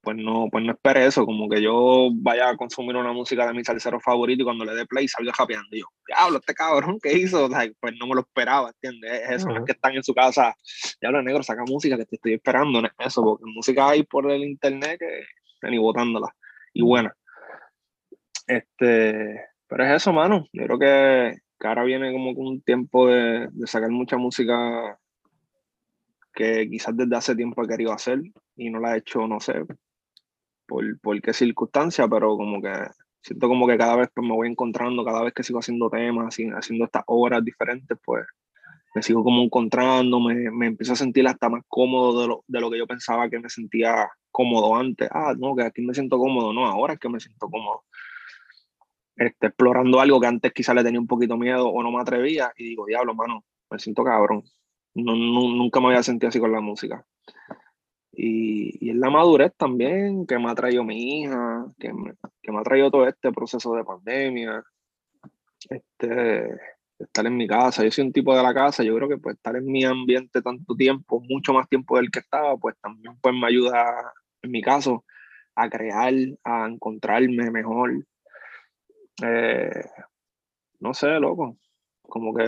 pues no, pues no espere eso, como que yo vaya a consumir una música de mi salsero favorito y cuando le dé play salga japeando. Y yo, diablo, este cabrón, ¿qué hizo? pues no me lo esperaba, ¿entiendes? Es eso, no es que están en su casa, diablo negro, saca música que te estoy esperando, no es eso, porque música hay por el internet que ni botándola. Y buena. Este, pero es eso, mano. Yo creo que, ahora viene como un tiempo de, sacar mucha música que quizás desde hace tiempo he querido hacer y no la he hecho, no sé, por, por qué circunstancia, pero como que siento como que cada vez pues, me voy encontrando, cada vez que sigo haciendo temas, haciendo estas obras diferentes, pues me sigo como encontrando, me, me empiezo a sentir hasta más cómodo de lo, de lo que yo pensaba que me sentía cómodo antes. Ah, no, que aquí me siento cómodo, no, ahora es que me siento cómodo este, explorando algo que antes quizás le tenía un poquito miedo o no me atrevía y digo, diablo, mano, me siento cabrón. Nunca me había sentido así con la música. Y, y es la madurez también que me ha traído mi hija, que me, que me ha traído todo este proceso de pandemia, este, estar en mi casa. Yo soy un tipo de la casa, yo creo que pues estar en mi ambiente tanto tiempo, mucho más tiempo del que estaba, pues también pues me ayuda, en mi caso, a crear, a encontrarme mejor, eh, no sé, loco, como que,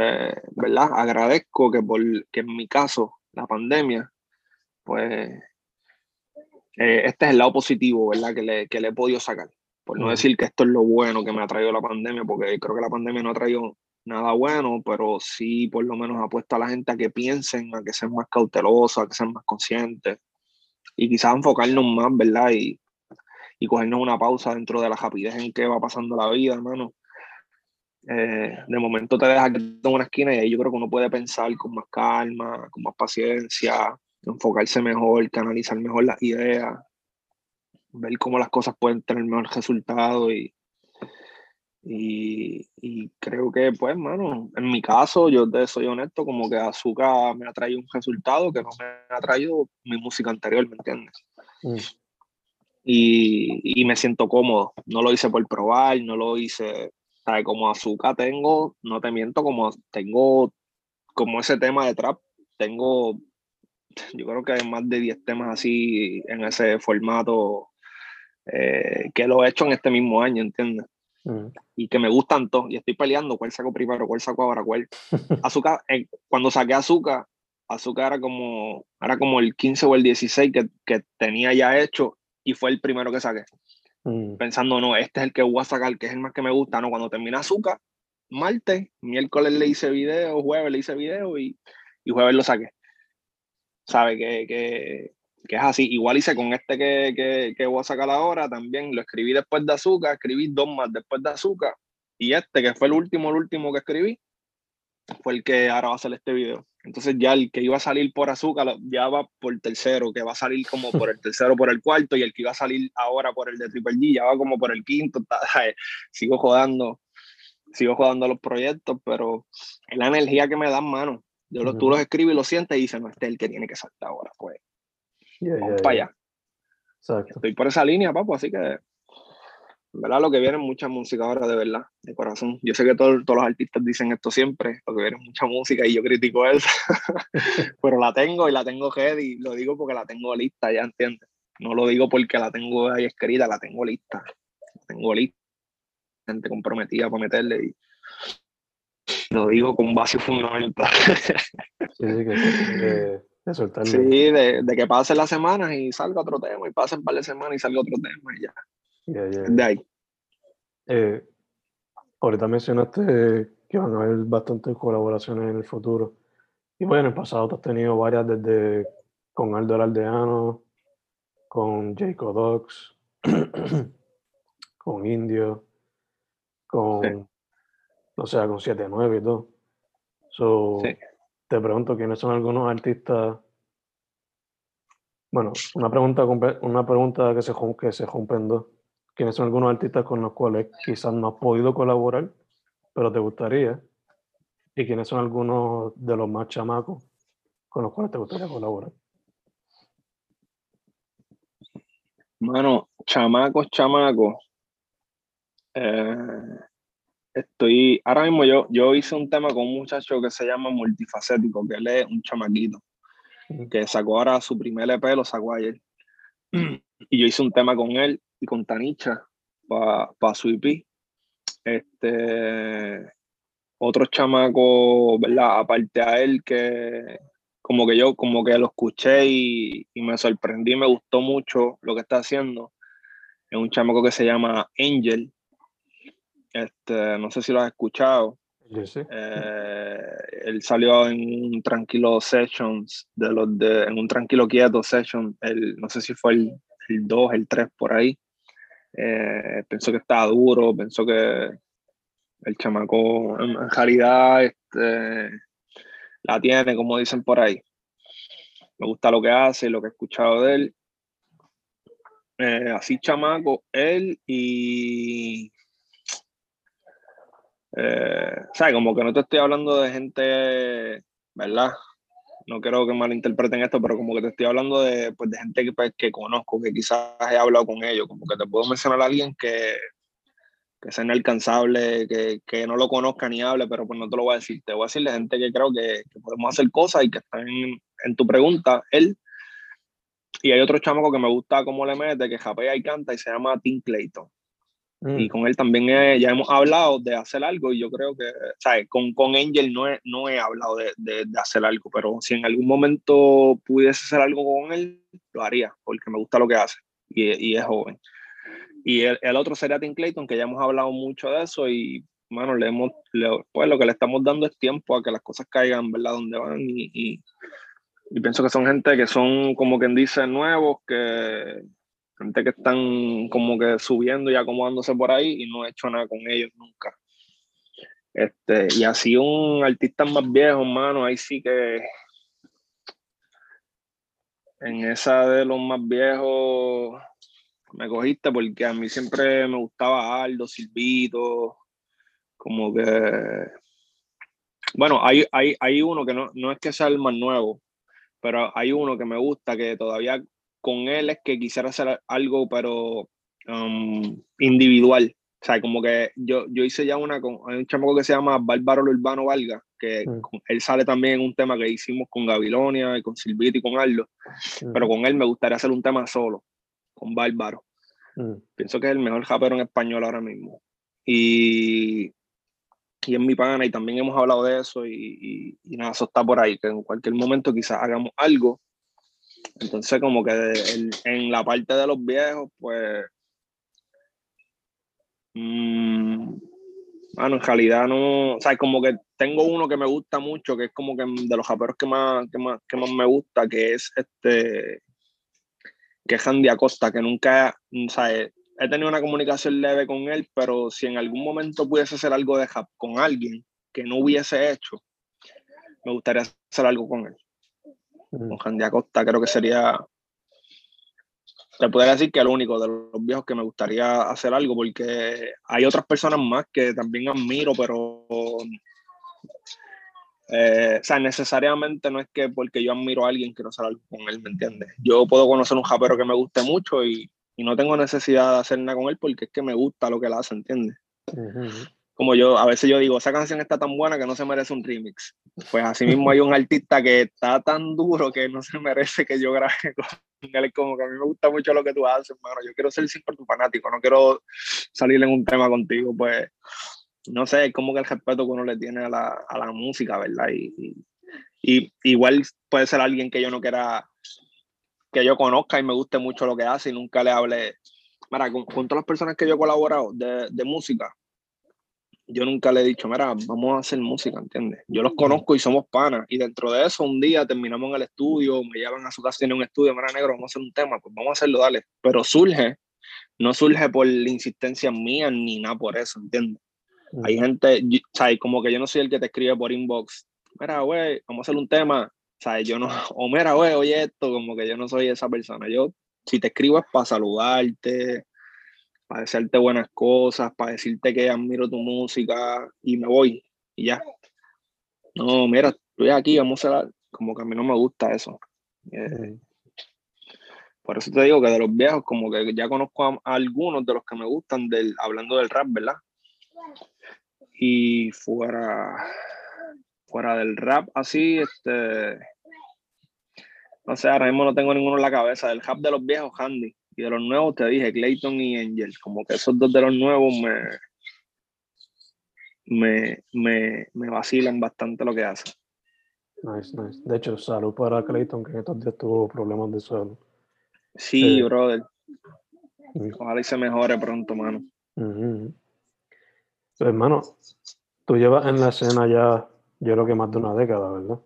¿verdad? Agradezco que, por, que en mi caso, la pandemia, pues, eh, este es el lado positivo, ¿verdad? Que le, que le he podido sacar. Por no decir que esto es lo bueno que me ha traído la pandemia, porque creo que la pandemia no ha traído nada bueno, pero sí por lo menos ha puesto a la gente a que piensen, a que sean más cautelosos, a que sean más conscientes y quizás enfocarnos más, ¿verdad? Y, y cogernos una pausa dentro de la rapidez en que va pasando la vida, hermano. Eh, de momento te dejas en una esquina y ahí yo creo que uno puede pensar con más calma, con más paciencia, enfocarse mejor, canalizar mejor las ideas, ver cómo las cosas pueden tener mejor resultado y, y, y, creo que, pues, mano, en mi caso, yo te soy honesto, como que Azúcar me ha traído un resultado que no me ha traído mi música anterior, ¿me entiendes? Mm y, y, me siento cómodo. No lo hice por probar, no lo hice, ¿sabes? Como azúcar tengo, no te miento, como tengo como ese tema de trap, tengo, yo creo que hay más de 10 temas así en ese formato eh, que lo he hecho en este mismo año, ¿entiendes? Mm. Y que me gustan todos, y estoy peleando cuál saco primero, cuál saco ahora, cuál. Azúcar, eh, cuando saqué azúcar, azúcar era como, era como el 15 o el 16 que, que tenía ya hecho y fue el primero que saqué. Mm. Pensando, no, este es el que voy a sacar, que es el más que me gusta. No, cuando termina azúcar, martes, miércoles le hice video, jueves le hice video y, y jueves lo saqué. Sabe que, que, que es así. Igual hice con este que, que, que voy a sacar ahora, también lo escribí después de Azúcar, escribí dos más después de Azúcar, y este que fue el último, el último que escribí, fue el que ahora va a hacer este video. Entonces ya el que iba a salir por azúcar ya va por tercero, que va a salir como por el tercero, por el cuarto, y el que iba a salir ahora por el de Triple G ya va como por el quinto. Sigo jugando, sigo jugando los proyectos, pero es la energía que me dan, mano. Yo los, Tú los escribes y los sientes y dices, no, este es el que tiene que saltar ahora, pues. vamos para allá. Estoy por esa línea, papo, así que ¿verdad? Lo que viene es mucha música ahora, de verdad, de corazón. Yo sé que todos los artistas dicen esto siempre, lo que viene es mucha música y yo critico eso, pero la tengo y la tengo y lo digo porque la tengo lista, ya entiendes. No lo digo porque la tengo ahí escrita, la tengo lista. La tengo lista, gente comprometida para meterle y lo digo con base fundamental. sí, sí, que, de, Sí, de, que pasen las semanas y salga otro tema, y pasen un par de semanas y salga otro tema y ya. De ahí. Eh, ahorita mencionaste que van a haber bastantes colaboraciones en el futuro. Y bueno, en el pasado tú has tenido varias desde con Aldo Aldeano, con Jacob Dogs, con Indio, con, no sé, con 7-9 y todo. So, Te pregunto quiénes son algunos artistas. Bueno, una pregunta, una pregunta que se, que se rompen dos quiénes son algunos artistas con los cuales quizás no has podido colaborar, pero te gustaría, y quiénes son algunos de los más chamacos con los cuales te gustaría colaborar. Mano, chamacos, chamacos. Eh, estoy, ahora mismo yo, yo hice un tema con un muchacho que se llama Multifacético, que él es un chamaquito, que sacó ahora su primer EP, lo sacó ayer. Y yo hice un tema con él con Tanicha para pa su IP. Este, otro chamaco, ¿verdad? Aparte a él que como que yo como que lo escuché y, me sorprendí, me gustó mucho lo que está haciendo. Es un chamaco que se llama Angel. Este, no sé si lo has escuchado. Eh, él salió en un tranquilo sessions de los de en un tranquilo quieto session el, no sé si fue el, el 2 el 3 por ahí eh, pensó que estaba duro, pensó que el chamaco en, realidad este, la tiene, como dicen por ahí. Me gusta lo que hace, lo que he escuchado de él. Eh, así chamaco, él y... Eh, ¿Sabes? Como que no te estoy hablando de gente, ¿verdad? No quiero que malinterpreten esto, pero como que te estoy hablando de, pues, de gente que, pues, que conozco, que quizás he hablado con ellos, como que te puedo mencionar a alguien que, que sea inalcanzable, que, que, no lo conozca ni hable, pero pues no te lo voy a decir. Te voy a decir de gente que creo que, podemos hacer cosas y que están en, en, tu pregunta, él. Y hay otro chamaco que me gusta cómo le mete, que japea y canta y se llama Tim Clayton. Y mm. con él también ya hemos hablado de hacer algo y yo creo que, ¿sabes? Con, con Angel no he, no he hablado de, de, hacer algo, pero si en algún momento pudiese hacer algo con él, lo haría, porque me gusta lo que hace y, y es joven. Y el, el, otro sería Tim Clayton, que ya hemos hablado mucho de eso y, bueno, le hemos, pues lo que le estamos dando es tiempo a que las cosas caigan, ¿verdad? Donde van y, y, y pienso que son gente que son, como quien dice, nuevos, que gente que están como que subiendo y acomodándose por ahí y no he hecho nada con ellos nunca. Este, y así un artista más viejo, hermano, ahí sí que en esa de los más viejos me cogiste porque a mí siempre me gustaba Aldo, Silvito, como que... Bueno, hay, hay, hay uno que no, no es que sea el más nuevo, pero hay uno que me gusta que todavía con él es que quisiera hacer algo, pero um, individual. O sea, como que yo, yo hice ya una con un chamaco que se llama Bárbaro Urbano Valga, que mm. él sale también en un tema que hicimos con Gabilonia y con Silvito y con Arlo, mm. pero con él me gustaría hacer un tema solo, con Bárbaro. Mm. Pienso que es el mejor rapero en español ahora mismo. Y, y en mi pana, y también hemos hablado de eso, y, y, nada, eso está por ahí, que en cualquier momento quizás hagamos algo entonces, como que en la parte de los viejos, pues. Mmm, bueno, en realidad no. O sea, como que tengo uno que me gusta mucho, que es como que de los raperos que más, que más, que más me gusta, que es este. que es Andy Acosta, que nunca, o sea, he, tenido una comunicación leve con él, pero si en algún momento pudiese hacer algo de rap con alguien que no hubiese hecho, me gustaría hacer algo con él. Con Andy Acosta creo que sería, te podría decir que el único de los viejos que me gustaría hacer algo, porque hay otras personas más que también admiro, pero eh, o sea, necesariamente no es que porque yo admiro a alguien quiero hacer algo con él, ¿me entiendes? Yo puedo conocer un japero que me guste mucho y, y, no tengo necesidad de hacer nada con él porque es que me gusta lo que él hace, ¿entiendes? Como yo, a veces yo digo, esa canción está tan buena que no se merece un remix. Pues así mismo hay un artista que está tan duro que no se merece que yo grabe con él. Como que a mí me gusta mucho lo que tú haces, hermano. Yo quiero ser siempre tu fanático, no quiero salir en un tema contigo, pues no sé, como que el respeto que uno le tiene a la, a la música, ¿verdad? Y, y, igual puede ser alguien que yo no quiera, que yo conozca y me guste mucho lo que hace y nunca le hable. Mira, con, todas las personas que yo he colaborado de, de, música, yo nunca le he dicho, mira, vamos a hacer música, ¿entiendes? Yo los conozco y somos panas. Y dentro de eso, un día terminamos en el estudio, me llevan a su casa, tiene un estudio, mira, negro, vamos a hacer un tema, pues vamos a hacerlo, dale. Pero surge, no surge por la insistencia mía ni nada por eso, ¿entiendes? Hay gente, ¿sabes? Como que yo no soy el que te escribe por inbox, mira, güey, vamos a hacer un tema, ¿sabes? Yo no, o mira, güey, oye esto, como que yo no soy esa persona. Yo, si te escribo es para saludarte, para decirte buenas cosas, para decirte que admiro tu música y me voy y ya. No, mira, estoy aquí, vamos a como que a mí no me gusta eso. Eh, por eso te digo que de los viejos, como que ya conozco a, algunos de los que me gustan, del, hablando del rap, ¿verdad? Y fuera, fuera del rap, así, este. No sé, ahora mismo no tengo ninguno en la cabeza. Del rap de los viejos, Handy. Y de los nuevos te dije, Clayton y Angel. Como que esos dos de los nuevos me, me, me, me vacilan bastante lo que hacen. Nice, nice. De hecho, salud para Clayton, que estos días tuvo problemas de salud. Sí, brother. Ojalá y se mejore pronto, mano. Pues, hermano, tú llevas en la escena ya, yo creo que más de una década, ¿verdad?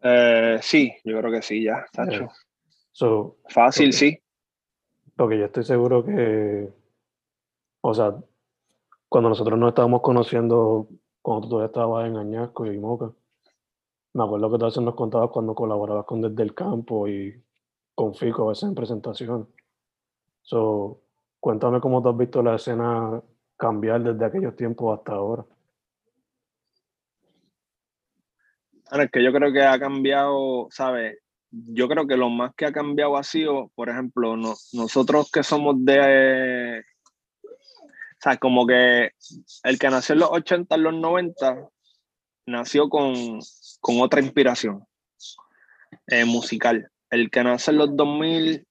Eh, sí, yo creo que sí, ya, Tacho. Eh, Fácil, sí. Porque yo estoy seguro que, o sea, cuando nosotros nos estábamos conociendo, cuando tú todavía estabas en Añasco y Moca, me acuerdo que tú a veces nos contabas cuando colaborabas con Desde el Campo y con Fico a veces en presentación. So, cuéntame cómo tú has visto la escena cambiar desde aquellos tiempos hasta ahora? Bueno, es que yo creo que ha cambiado, ¿sabes? Yo creo que lo más que ha cambiado ha sido, por ejemplo, nosotros que somos de, o sea, como que el que nació en los 80, en los 90, nació con, con otra inspiración eh, musical. El que nace en los 2000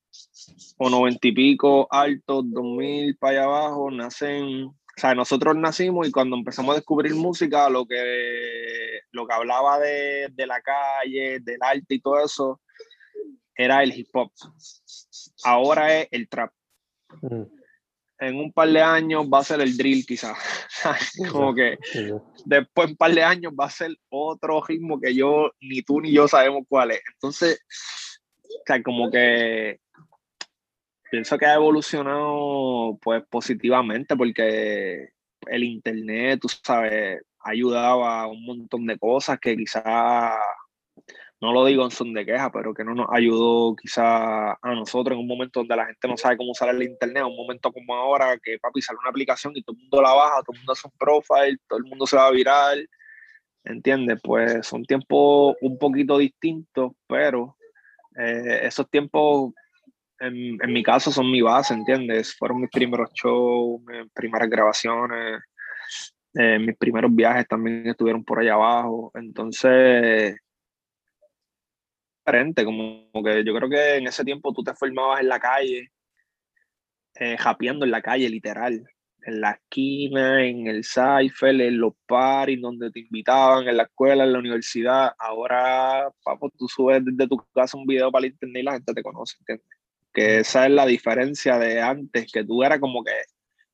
o 90 y pico, altos, 2000 para allá abajo, nacen o sea, nosotros nacimos y cuando empezamos a descubrir música, lo que, lo que hablaba de, de la calle, del arte y todo eso, era el hip hop. Ahora es el trap. Mm. En un par de años va a ser el drill quizás. Como que después en un par de años va a ser otro ritmo que yo, ni tú ni yo sabemos cuál es. Entonces, o sea, como que pienso que ha evolucionado pues positivamente porque el internet, tú sabes, ayudaba a un montón de cosas que quizá, no lo digo en son de queja, pero que no nos ayudó quizá a nosotros en un momento donde la gente no sabe cómo usar el internet, un momento como ahora que papi sale una aplicación y todo el mundo la baja, todo el mundo hace un profile, todo el mundo se va a virar, ¿entiendes? Pues son tiempos un poquito distintos, pero eh, esos tiempos en, en, mi caso son mi base, ¿entiendes? Fueron mis primeros shows, mis primeras grabaciones, eh, mis primeros viajes también estuvieron por allá abajo. Entonces, diferente, como, que yo creo que en ese tiempo tú te formabas en la calle, eh, japeando en la calle, literal. En la esquina, en el cypher, en los paris donde te invitaban, en la escuela, en la universidad. Ahora, papo, tú subes desde tu casa un video para el internet y la gente te conoce, ¿entiendes? que esa es la diferencia de antes, que tú eras como que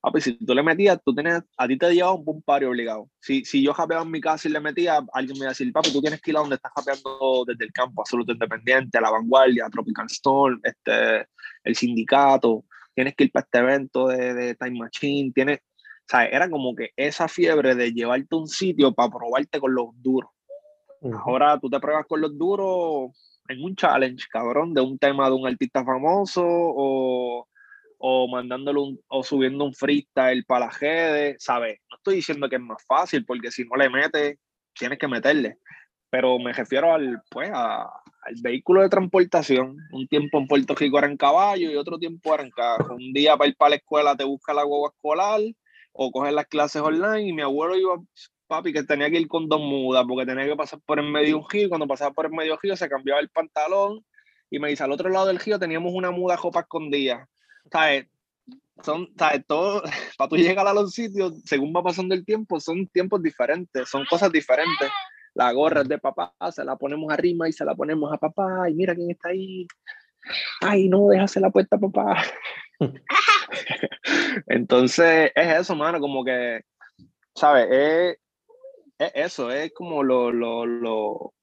Papi, si tú le metías, tú tenías, a ti te llevaba un buen pari obligado. Si, si yo japeaba en mi casa y le metía, alguien me iba a decir, papi, tú tienes que ir a donde estás japeando desde el campo, Absoluto Independiente, La Vanguardia, Tropical Storm, este, el sindicato, tienes que ir para este evento de, de Time Machine, tienes, o sea, era como que esa fiebre de llevarte a un sitio para probarte con los duros. Ahora tú te pruebas con los duros en un challenge, cabrón, de un tema de un artista famoso o o mandándolo un, o subiendo un freestyle para la GD, ¿sabes? No estoy diciendo que es más fácil, porque si no le metes, tienes que meterle. Pero me refiero al, pues, al vehículo de transportación. Un tiempo en Puerto Rico era en caballo y otro tiempo era en carro. Un día para ir para la escuela te busca la guagua escolar o coger las clases online y mi abuelo iba, papi, que tenía que ir con dos mudas porque tenía que pasar por el medio un giro. Cuando pasaba por el medio giro se cambiaba el pantalón y me dice, al otro lado del giro teníamos una muda jopa escondida ¿sabes? Son, ¿sabes? Todo, para tú llegar a los sitios, según va pasando el tiempo, son tiempos diferentes, son cosas diferentes. La gorra es de papá, se la ponemos arriba y se la ponemos a papá, y mira quién está ahí. Ay, no, déjase la puerta, papá. Entonces, es eso, mano, como que, ¿sabes? Es, es eso, es como lo, lo, lo,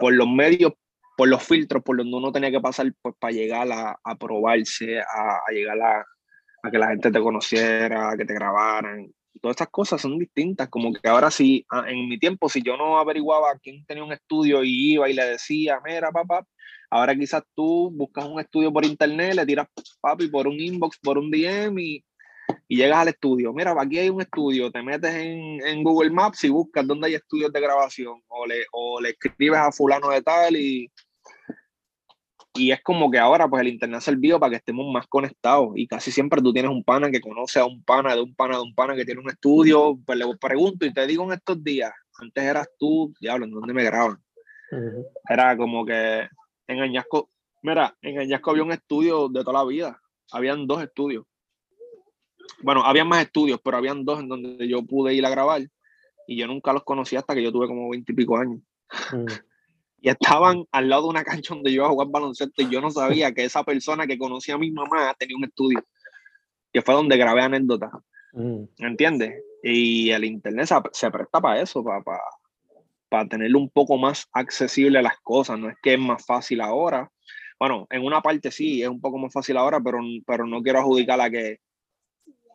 por los medios por los filtros por donde uno tenía que pasar pues, para llegar a, a probarse, a, llegar a, a, que la gente te conociera, a que te grabaran. Todas estas cosas son distintas, como que ahora sí, en mi tiempo, si yo no averiguaba quién tenía un estudio y iba y le decía, mira, papá, ahora quizás tú buscas un estudio por internet, le tiras, papi, por un inbox, por un DM y, y llegas al estudio. Mira, aquí hay un estudio, te metes en, en, Google Maps y buscas dónde hay estudios de grabación o le, o le escribes a fulano de tal y, y es como que ahora pues el internet ha servido para que estemos más conectados y casi siempre tú tienes un pana que conoce a un pana de un pana de un pana que tiene un estudio, pues le pregunto y te digo en estos días, antes eras tú, diablo, ¿en dónde me graban? Era como que en Añasco, mira, en Añasco había un estudio de toda la vida, habían dos estudios. Bueno, habían más estudios, pero habían dos en donde yo pude ir a grabar y yo nunca los conocí hasta que yo tuve como veintipico años y estaban al lado de una cancha donde yo iba a jugar baloncesto y yo no sabía que esa persona que conocía a mi mamá tenía un estudio, que fue donde grabé anécdotas. Mm. ¿Entiendes? Y el internet se, presta para eso, para, para, para tenerlo un poco más accesible a las cosas. No es que es más fácil ahora. Bueno, en una parte sí, es un poco más fácil ahora, pero, pero no quiero adjudicar a que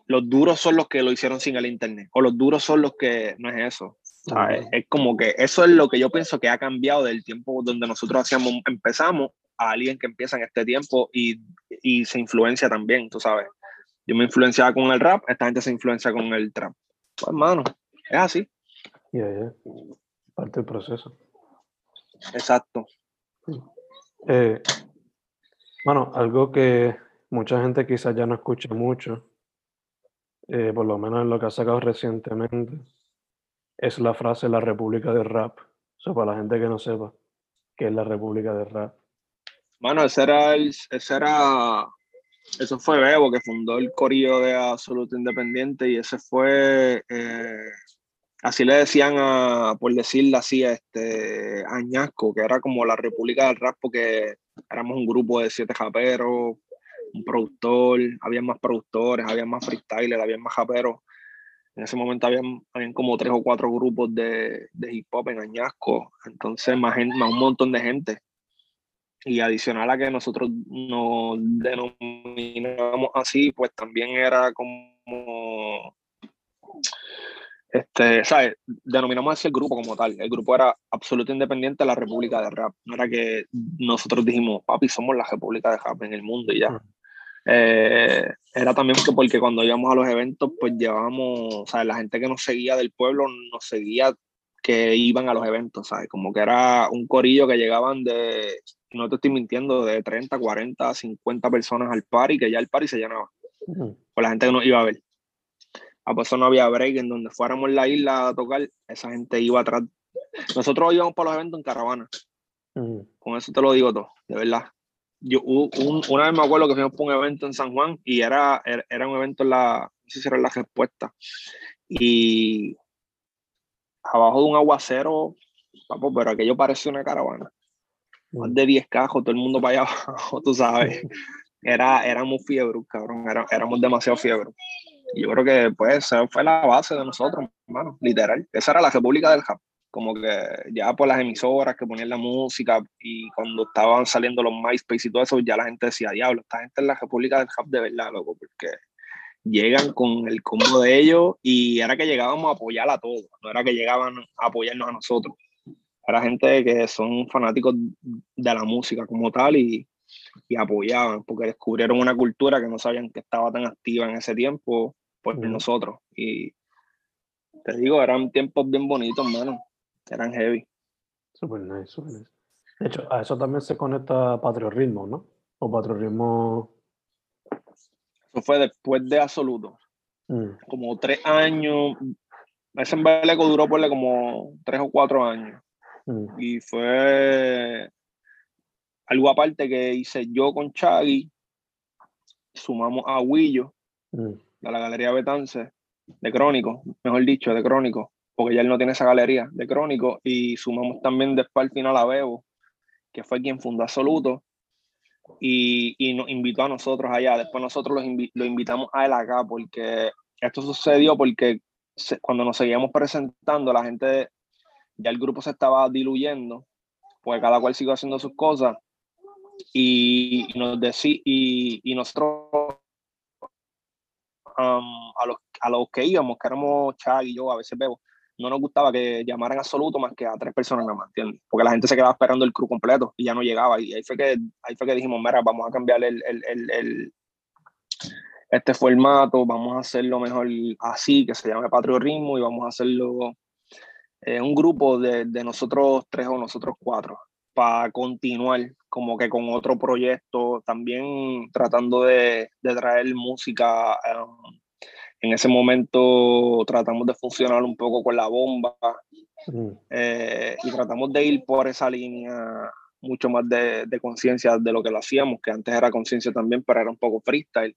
los duros son los que lo hicieron sin el internet, o los duros son los que no es eso. Es, como que eso es lo que yo pienso que ha cambiado del tiempo donde nosotros hacíamos, empezamos a alguien que empieza en este tiempo y, y se influencia también, tú sabes. Yo me influenciaba con el rap, esta gente se influencia con el trap. Pues, hermano, es así. Yeah, Parte del proceso. Exacto. Eh, bueno, algo que mucha gente quizás ya no escucha mucho, eh, por lo menos en lo que ha sacado recientemente, es la frase la República del Rap. Eso para la gente que no sepa qué es la República del Rap. Bueno, ese era, el, ese era, eso fue Bebo que fundó el corillo de Absoluto Independiente y ese fue, eh, así le decían a, por decirlo así, a este Añasco, que era como la República del Rap porque éramos un grupo de siete japeros, un productor, había más productores, había más freestylers, había más japeros en ese momento habían, habían como tres o cuatro grupos de, de hip hop en Añasco, entonces más, más un montón de gente. Y adicional a que nosotros nos denominamos así, pues también era como, este, ¿sabes? Denominamos así el grupo como tal. El grupo era absoluto independiente de la República de Rap. No era que nosotros dijimos, papi, somos la República de Rap en el mundo y ya. Eh, era también porque cuando íbamos a los eventos, pues llevábamos, o sea, la gente que nos seguía del pueblo nos seguía que iban a los eventos, ¿sabes? Como que era un corillo que llegaban de, no te estoy mintiendo, de 30, 40, 50 personas al par y que ya el party se llenaba. Con la gente que nos iba a ver. A pues eso no había break en donde fuéramos la isla a tocar, esa gente iba atrás. Nosotros íbamos para los eventos en caravana. Con eso te lo digo todo, de verdad yo un, una vez me acuerdo que fuimos por un evento en San Juan y era, era, un evento en la, no sé si era la respuesta, y abajo de un aguacero, papo, pero aquello parecía una caravana. Más de 10 cajos, todo el mundo para allá abajo, tú sabes. Era, éramos fiebre, cabrón, era, éramos demasiado fiebre. yo creo que pues esa fue la base de nosotros, hermano, literal. Esa era la República del Hub. Como que ya por las emisoras que ponían la música y cuando estaban saliendo los MySpace y todo eso, ya la gente decía, diablo, esta gente es la República del Hub de verdad, loco, porque llegan con el combo de ellos y era que llegábamos a apoyar a todos, no era que llegaban a apoyarnos a nosotros. Era gente que son fanáticos de la música como tal y, y apoyaban, porque descubrieron una cultura que no sabían que estaba tan activa en ese tiempo por nosotros. Y te digo, eran tiempos bien bonitos, hermano. Eran heavy. Super nice, super nice. De hecho, a eso también se conecta patriotismo, ¿no? O patriotismo. Eso fue después de Absoluto. Mm. Como tres años. Ese embeleco duró por como tres o cuatro años. Mm. Y fue algo aparte que hice yo con Chagui. Sumamos a Willo mm. de la Galería Betance, de Crónico, mejor dicho, de Crónico, porque ya él no tiene esa galería de Crónico. Y sumamos también después al final a Bebo, que fue quien fundó Absoluto. Y, y, nos invitó a nosotros allá. Después nosotros lo invitamos a él acá porque esto sucedió porque cuando nos seguíamos presentando, la gente ya el grupo se estaba diluyendo, porque cada cual siguió haciendo sus cosas. Y, nos decí, y, y, nosotros um, a, los, a los que íbamos, que éramos Chag y yo, a veces Bebo, no nos gustaba que llamaran absoluto más que a tres personas nada más, ¿entiendes? Porque la gente se quedaba esperando el crew completo y ya no llegaba. Y ahí fue que, ahí fue que dijimos, mira, vamos a cambiar el, el, el, el este formato, vamos a hacerlo mejor así, que se llame Patrio Ritmo, y vamos a hacerlo eh, un grupo de, de, nosotros tres o nosotros cuatro para continuar como que con otro proyecto, también tratando de, de traer música. Um, en ese momento tratamos de funcionar un poco con la bomba mm. eh, y tratamos de ir por esa línea mucho más de, de conciencia de lo que lo hacíamos, que antes era conciencia también, pero era un poco freestyle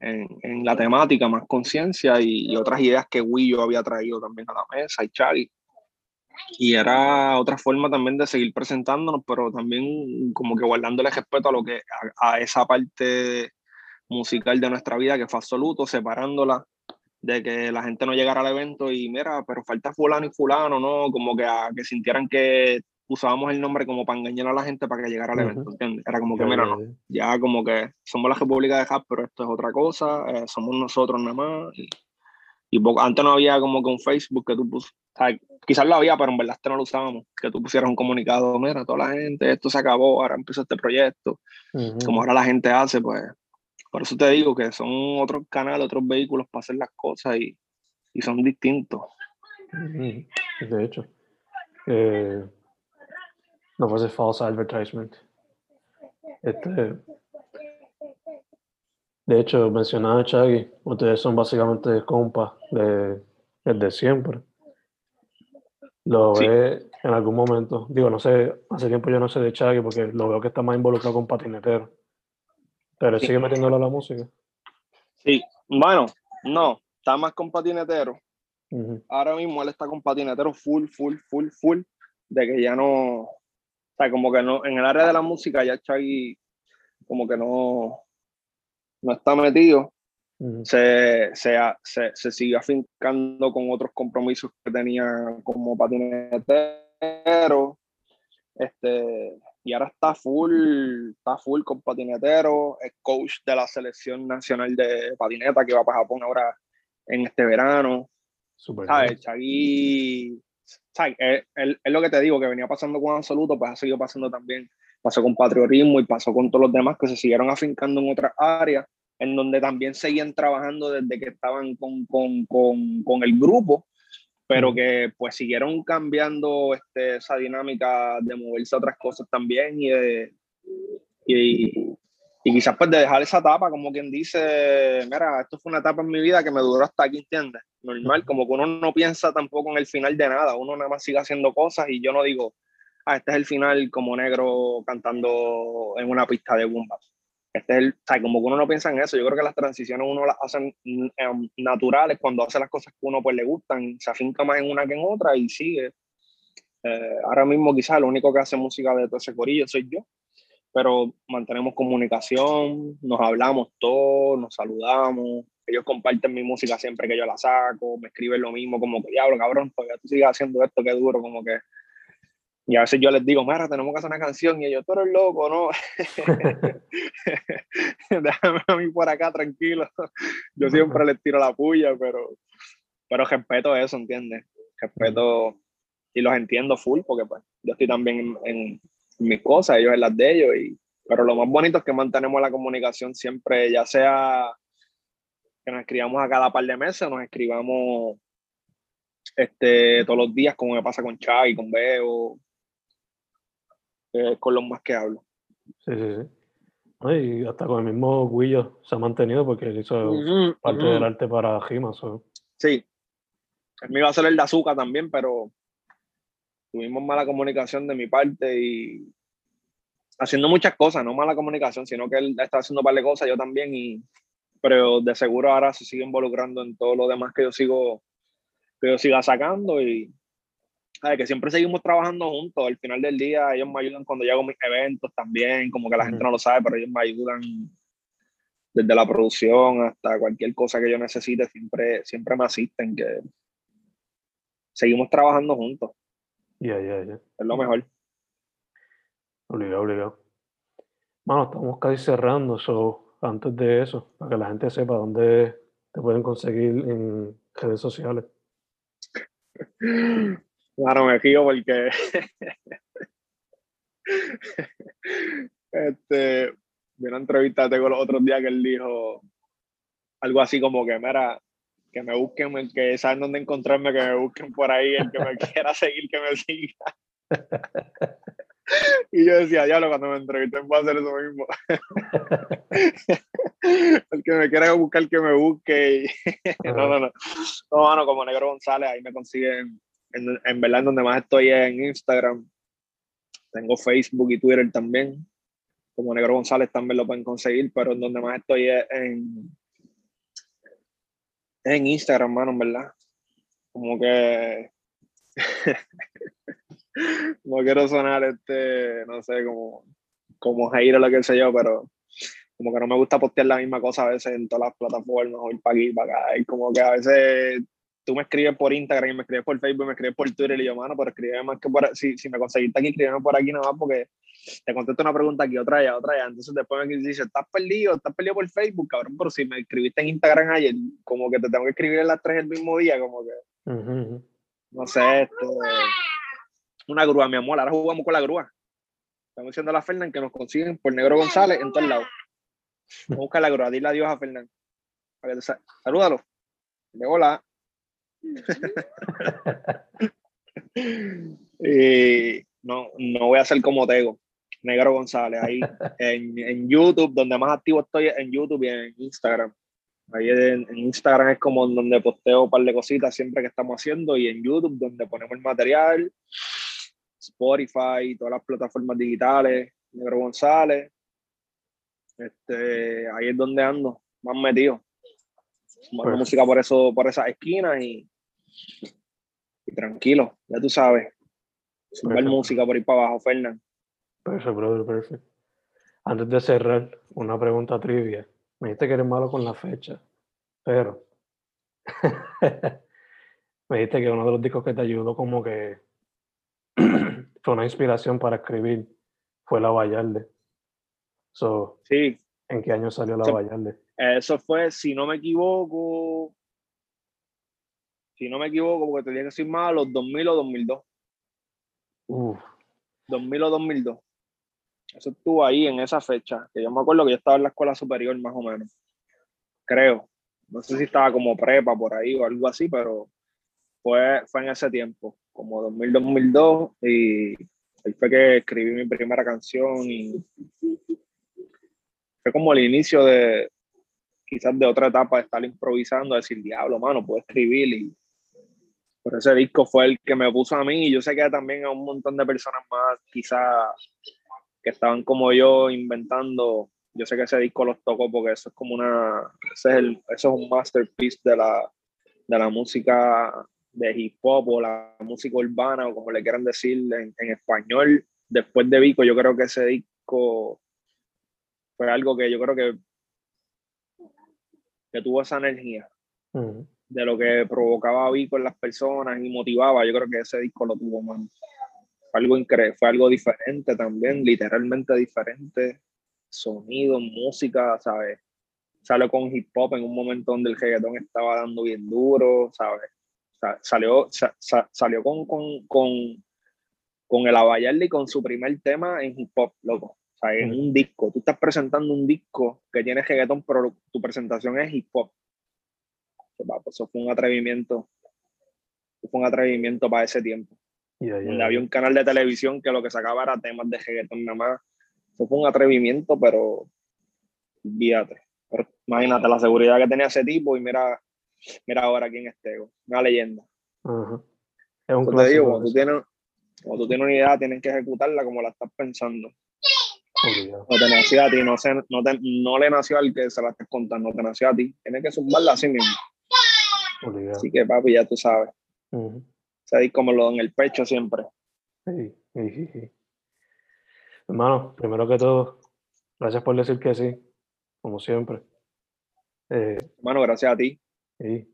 en, en la temática, más conciencia y, otras ideas que Willo había traído también a la mesa y Charlie. Y era otra forma también de seguir presentándonos, pero también como que guardándole respeto a lo que a, esa parte musical de nuestra vida que fue absoluto, separándola de que la gente no llegara al evento y mira, pero falta fulano y fulano, ¿no? Como que, a, que sintieran que usábamos el nombre como para engañar a la gente para que llegara al evento, ¿entiendes? Era como que, mira, no, ya como que somos la República de Hub, pero esto es otra cosa, eh, somos nosotros nada más. Y, y antes no había como que un Facebook que tú pus, quizás lo había, pero en verdad este no lo usábamos, que tú pusieras un comunicado, mira, toda la gente, esto se acabó, ahora empieza este proyecto, como ahora la gente hace, pues, por eso te digo que son otros canales, otros vehículos para hacer las cosas y, y son distintos. De hecho. Eh, no fuese false advertisement. Este, de hecho, mencionaba a Chagui, ustedes son básicamente compas de, desde siempre. Lo ve en algún momento, digo, no sé, hace tiempo yo no sé de Chagui porque lo veo que está más involucrado con patinetero. Pero sigue metiéndolo a la música. Sí, bueno, no, está más con patinetero. Ahora mismo él está con patinetero full, full, full, full, de que ya no, o sea, como que no, en el área de la música ya Chagui como que no, no está metido. se, se, se, se, sigue afincando con otros compromisos que tenía como patinetero. Este, y ahora está full, está full con patinetero, es coach de la selección nacional de patineta que va para Japón ahora en este verano. Super ¿Sabes? Chagui es, lo que te digo, que venía pasando con Absoluto, pues ha seguido pasando también, pasó con Patriotismo y pasó con todos los demás que se siguieron afincando en otras áreas, en donde también seguían trabajando desde que estaban con, con, con, con el grupo, pero que pues siguieron cambiando este, esa dinámica de moverse a otras cosas también y de, y, y quizás pues de dejar esa etapa, como quien dice, mira, esto fue una etapa en mi vida que me duró hasta aquí, ¿entiendes? Normal, como que uno no piensa tampoco en el final de nada, uno nada más sigue haciendo cosas y yo no digo, ah, este es el final como negro cantando en una pista de bomba. Este es el, o como que uno no piensa en eso, yo creo que las transiciones uno las hace em, naturales cuando hace las cosas que uno pues le gustan, se afinca más en una que en otra y sigue. Eh, ahora mismo quizás lo único que hace música de todo ese corillo soy yo, pero mantenemos comunicación, nos hablamos todos, nos saludamos, ellos comparten mi música siempre que yo la saco, me escriben lo mismo, como que diablo, cabrón, todavía tú sigues haciendo esto, qué duro, como que. Y a veces yo les digo, mira, tenemos que hacer una canción, y ellos, tú eres loco, ¿no? Déjame a mí por acá, tranquilo. Yo siempre les tiro la puya, pero, pero respeto eso, ¿entiendes? Respeto y los entiendo full, porque pues yo estoy también en, en mis cosas, ellos en las de ellos, y, pero lo más bonito es que mantenemos la comunicación siempre, ya sea que nos escribamos a cada par de meses, nos escribamos este, todos los días, como me pasa con Chai, con Beo, eh, con los más que hablo. Sí, sí, sí. Y hasta con el mismo Guillo se ha mantenido porque él hizo parte del arte para Jima. Sí. Él me iba a hacer el de azúcar también, pero tuvimos mala comunicación de mi parte y haciendo muchas cosas, no mala comunicación, sino que él está haciendo un par de cosas, yo también, y pero de seguro ahora se sigue involucrando en todo lo demás que yo sigo, que yo siga sacando y que siempre seguimos trabajando juntos. Al final del día ellos me ayudan cuando llego a mis eventos también, como que la gente no lo sabe, pero ellos me ayudan desde la producción hasta cualquier cosa que yo necesite, siempre, siempre me asisten, que seguimos trabajando juntos. Ya, ya, ya. Es lo mejor. Obligado, obligado. Bueno, estamos casi cerrando, so antes de eso, para que la gente sepa dónde te pueden conseguir en redes sociales. Claro, me río porque este, vi una entrevista tengo los otros días que él dijo algo así como que, mira, que me busquen, que saben dónde encontrarme, que me busquen por ahí, el que me quiera seguir, que me siga. Y yo decía, ya cuando me entrevisten voy a hacer eso mismo. el que me quiera buscar, que me busque. no, no, no. No, mano, como Negro González, ahí me consiguen. En, en verdad, donde más estoy es en Instagram. Tengo Facebook y Twitter también. Como Negro González también lo pueden conseguir, pero donde más estoy es en, en Instagram, mano, en verdad. Como que no quiero sonar este, no sé, como, como Jair o lo que sé yo, pero como que no me gusta postear la misma cosa a veces en todas las plataformas o ir para aquí, para acá. Y como que a veces tú me escribes por Instagram y me escribes por Facebook, me escribes por Twitter y yo, mano, pero escribe más que por si, si me conseguiste aquí, escríbeme por aquí nada más porque te contesto una pregunta aquí, otra allá, otra allá. Entonces después me dice, estás perdido, estás perdido por Facebook, cabrón, pero si me escribiste en Instagram ayer, como que te tengo que escribir en las tres el mismo día, como que, no sé, esto una grúa, mi amor. Ahora jugamos con la grúa. Estamos diciendo a la Fernán que nos consiguen por Negro González en todos lados. Busca la grúa, dile adiós a Fernán. Salúdalo. De hola. Y no, no voy a ser como Tego. Negro González, ahí en, en, YouTube, donde más activo estoy en YouTube y en Instagram. Ahí en, en, Instagram es como donde posteo un par de cositas siempre que estamos haciendo y en YouTube donde ponemos el material Spotify, todas las plataformas digitales, Negro González. Este, ahí es donde ando, más metido. Más música por eso, por esas esquinas y, tranquilo, ya tú sabes. Sumar música por ir para abajo, Fernán. Perfecto, brother, perfecto. Antes de cerrar, una pregunta trivia. Me dijiste que eres malo con la fecha, pero me dijiste que uno de los discos que te ayudó como que fue una inspiración para escribir fue La Vallarde. So, sí. ¿En qué año salió La Vallarde? Eso fue, si no me equivoco, si no me equivoco, porque tenía que ser más los 2000 o 2002. Uf. 2000 o 2002. Eso estuvo ahí en esa fecha, que yo me acuerdo que yo estaba en la escuela superior más o menos. Creo. No sé si estaba como prepa por ahí o algo así, pero fue, fue en ese tiempo como 2000-2002 y ahí fue que escribí mi primera canción y fue como el inicio de quizás de otra etapa de estar improvisando, decir, diablo, mano, puedo escribir y por ese disco fue el que me puso a mí y yo sé que también a un montón de personas más quizás que estaban como yo inventando, yo sé que ese disco los tocó porque eso es como una, ese es el, eso es un masterpiece de la, de la música de hip hop o la música urbana o como le quieran decir en, español. Después de Vico, yo creo que ese disco fue algo que yo creo que que tuvo esa energía. De lo que provocaba Vico en las personas y motivaba, yo creo que ese disco lo tuvo, mano. Fue algo increíble, fue algo diferente también, literalmente diferente. Sonido, música, ¿sabes? Salió con hip hop en un momento donde el reggaetón estaba dando bien duro, ¿sabes? Sa- Salió, sa- sa- salió con, con, con, con el Abayardi con su primer tema en hip hop, loco. O sea, en un disco. Tú estás presentando un disco que tiene reggaetón, pero tu presentación es hip hop. Eso fue un atrevimiento. Eso fue un atrevimiento para ese tiempo. Había un canal de televisión que lo que sacaba era temas de reggaetón nada más. Eso fue un atrevimiento, pero. Pero imagínate la seguridad que tenía ese tipo y mira, mira ahora quién es Tego. Una leyenda. Ajá. Es un Yo te digo, clásico. cuando tú, tienes, cuando tú tienes una idea, tienes que ejecutarla como la estás pensando. No te nació a ti, no, se- no, te- no le nació al que se la estés contando, te nació a ti. Tienes que zumbarla así mismo. Obligado. Así que, papi, ya tú sabes. Ujú. Se disco me lo en el pecho siempre. Sí, sí, sí, sí. Hermano, primero que todo, gracias por decir que sí, como siempre. Eh, Hermano, gracias a ti. y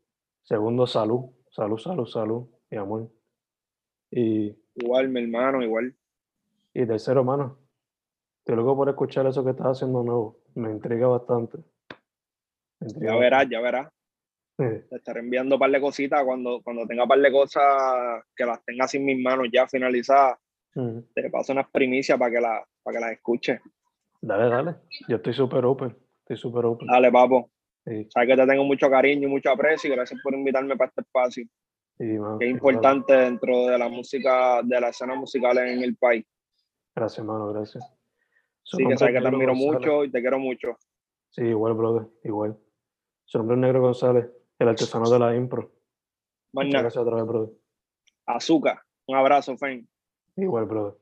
segundo, salud, salud, salud, salud, mi amor. Y, Igual, mi hermano, igual. y tercero, hermano, estoy loco por escuchar eso que estás haciendo nuevo. Me intriga bastante. Me intriga Ya verás, ya verás. Te estaré enviando un par de cositas cuando, cuando tenga un par de cosas que las tenga en mis manos ya finalizadas. Te paso unas primicias para que, la, para que las escuches. Dale, dale. Yo estoy súper open. Estoy súper open. Dale, papo. Sí, Sabes que te tengo mucho cariño y mucho aprecio y gracias por invitarme para este espacio, sí, que es importante dentro de la música, de la escena musical en el país. Gracias, hermano, gracias. Su Así que sabes es que te admiro mucho y te quiero mucho. Sí, igual, brother, igual. Su nombre es Negro González, el artesano de la impro. Nada. gracias otra vez, brother. Azúcar. Un abrazo, Fen. Igual, brother.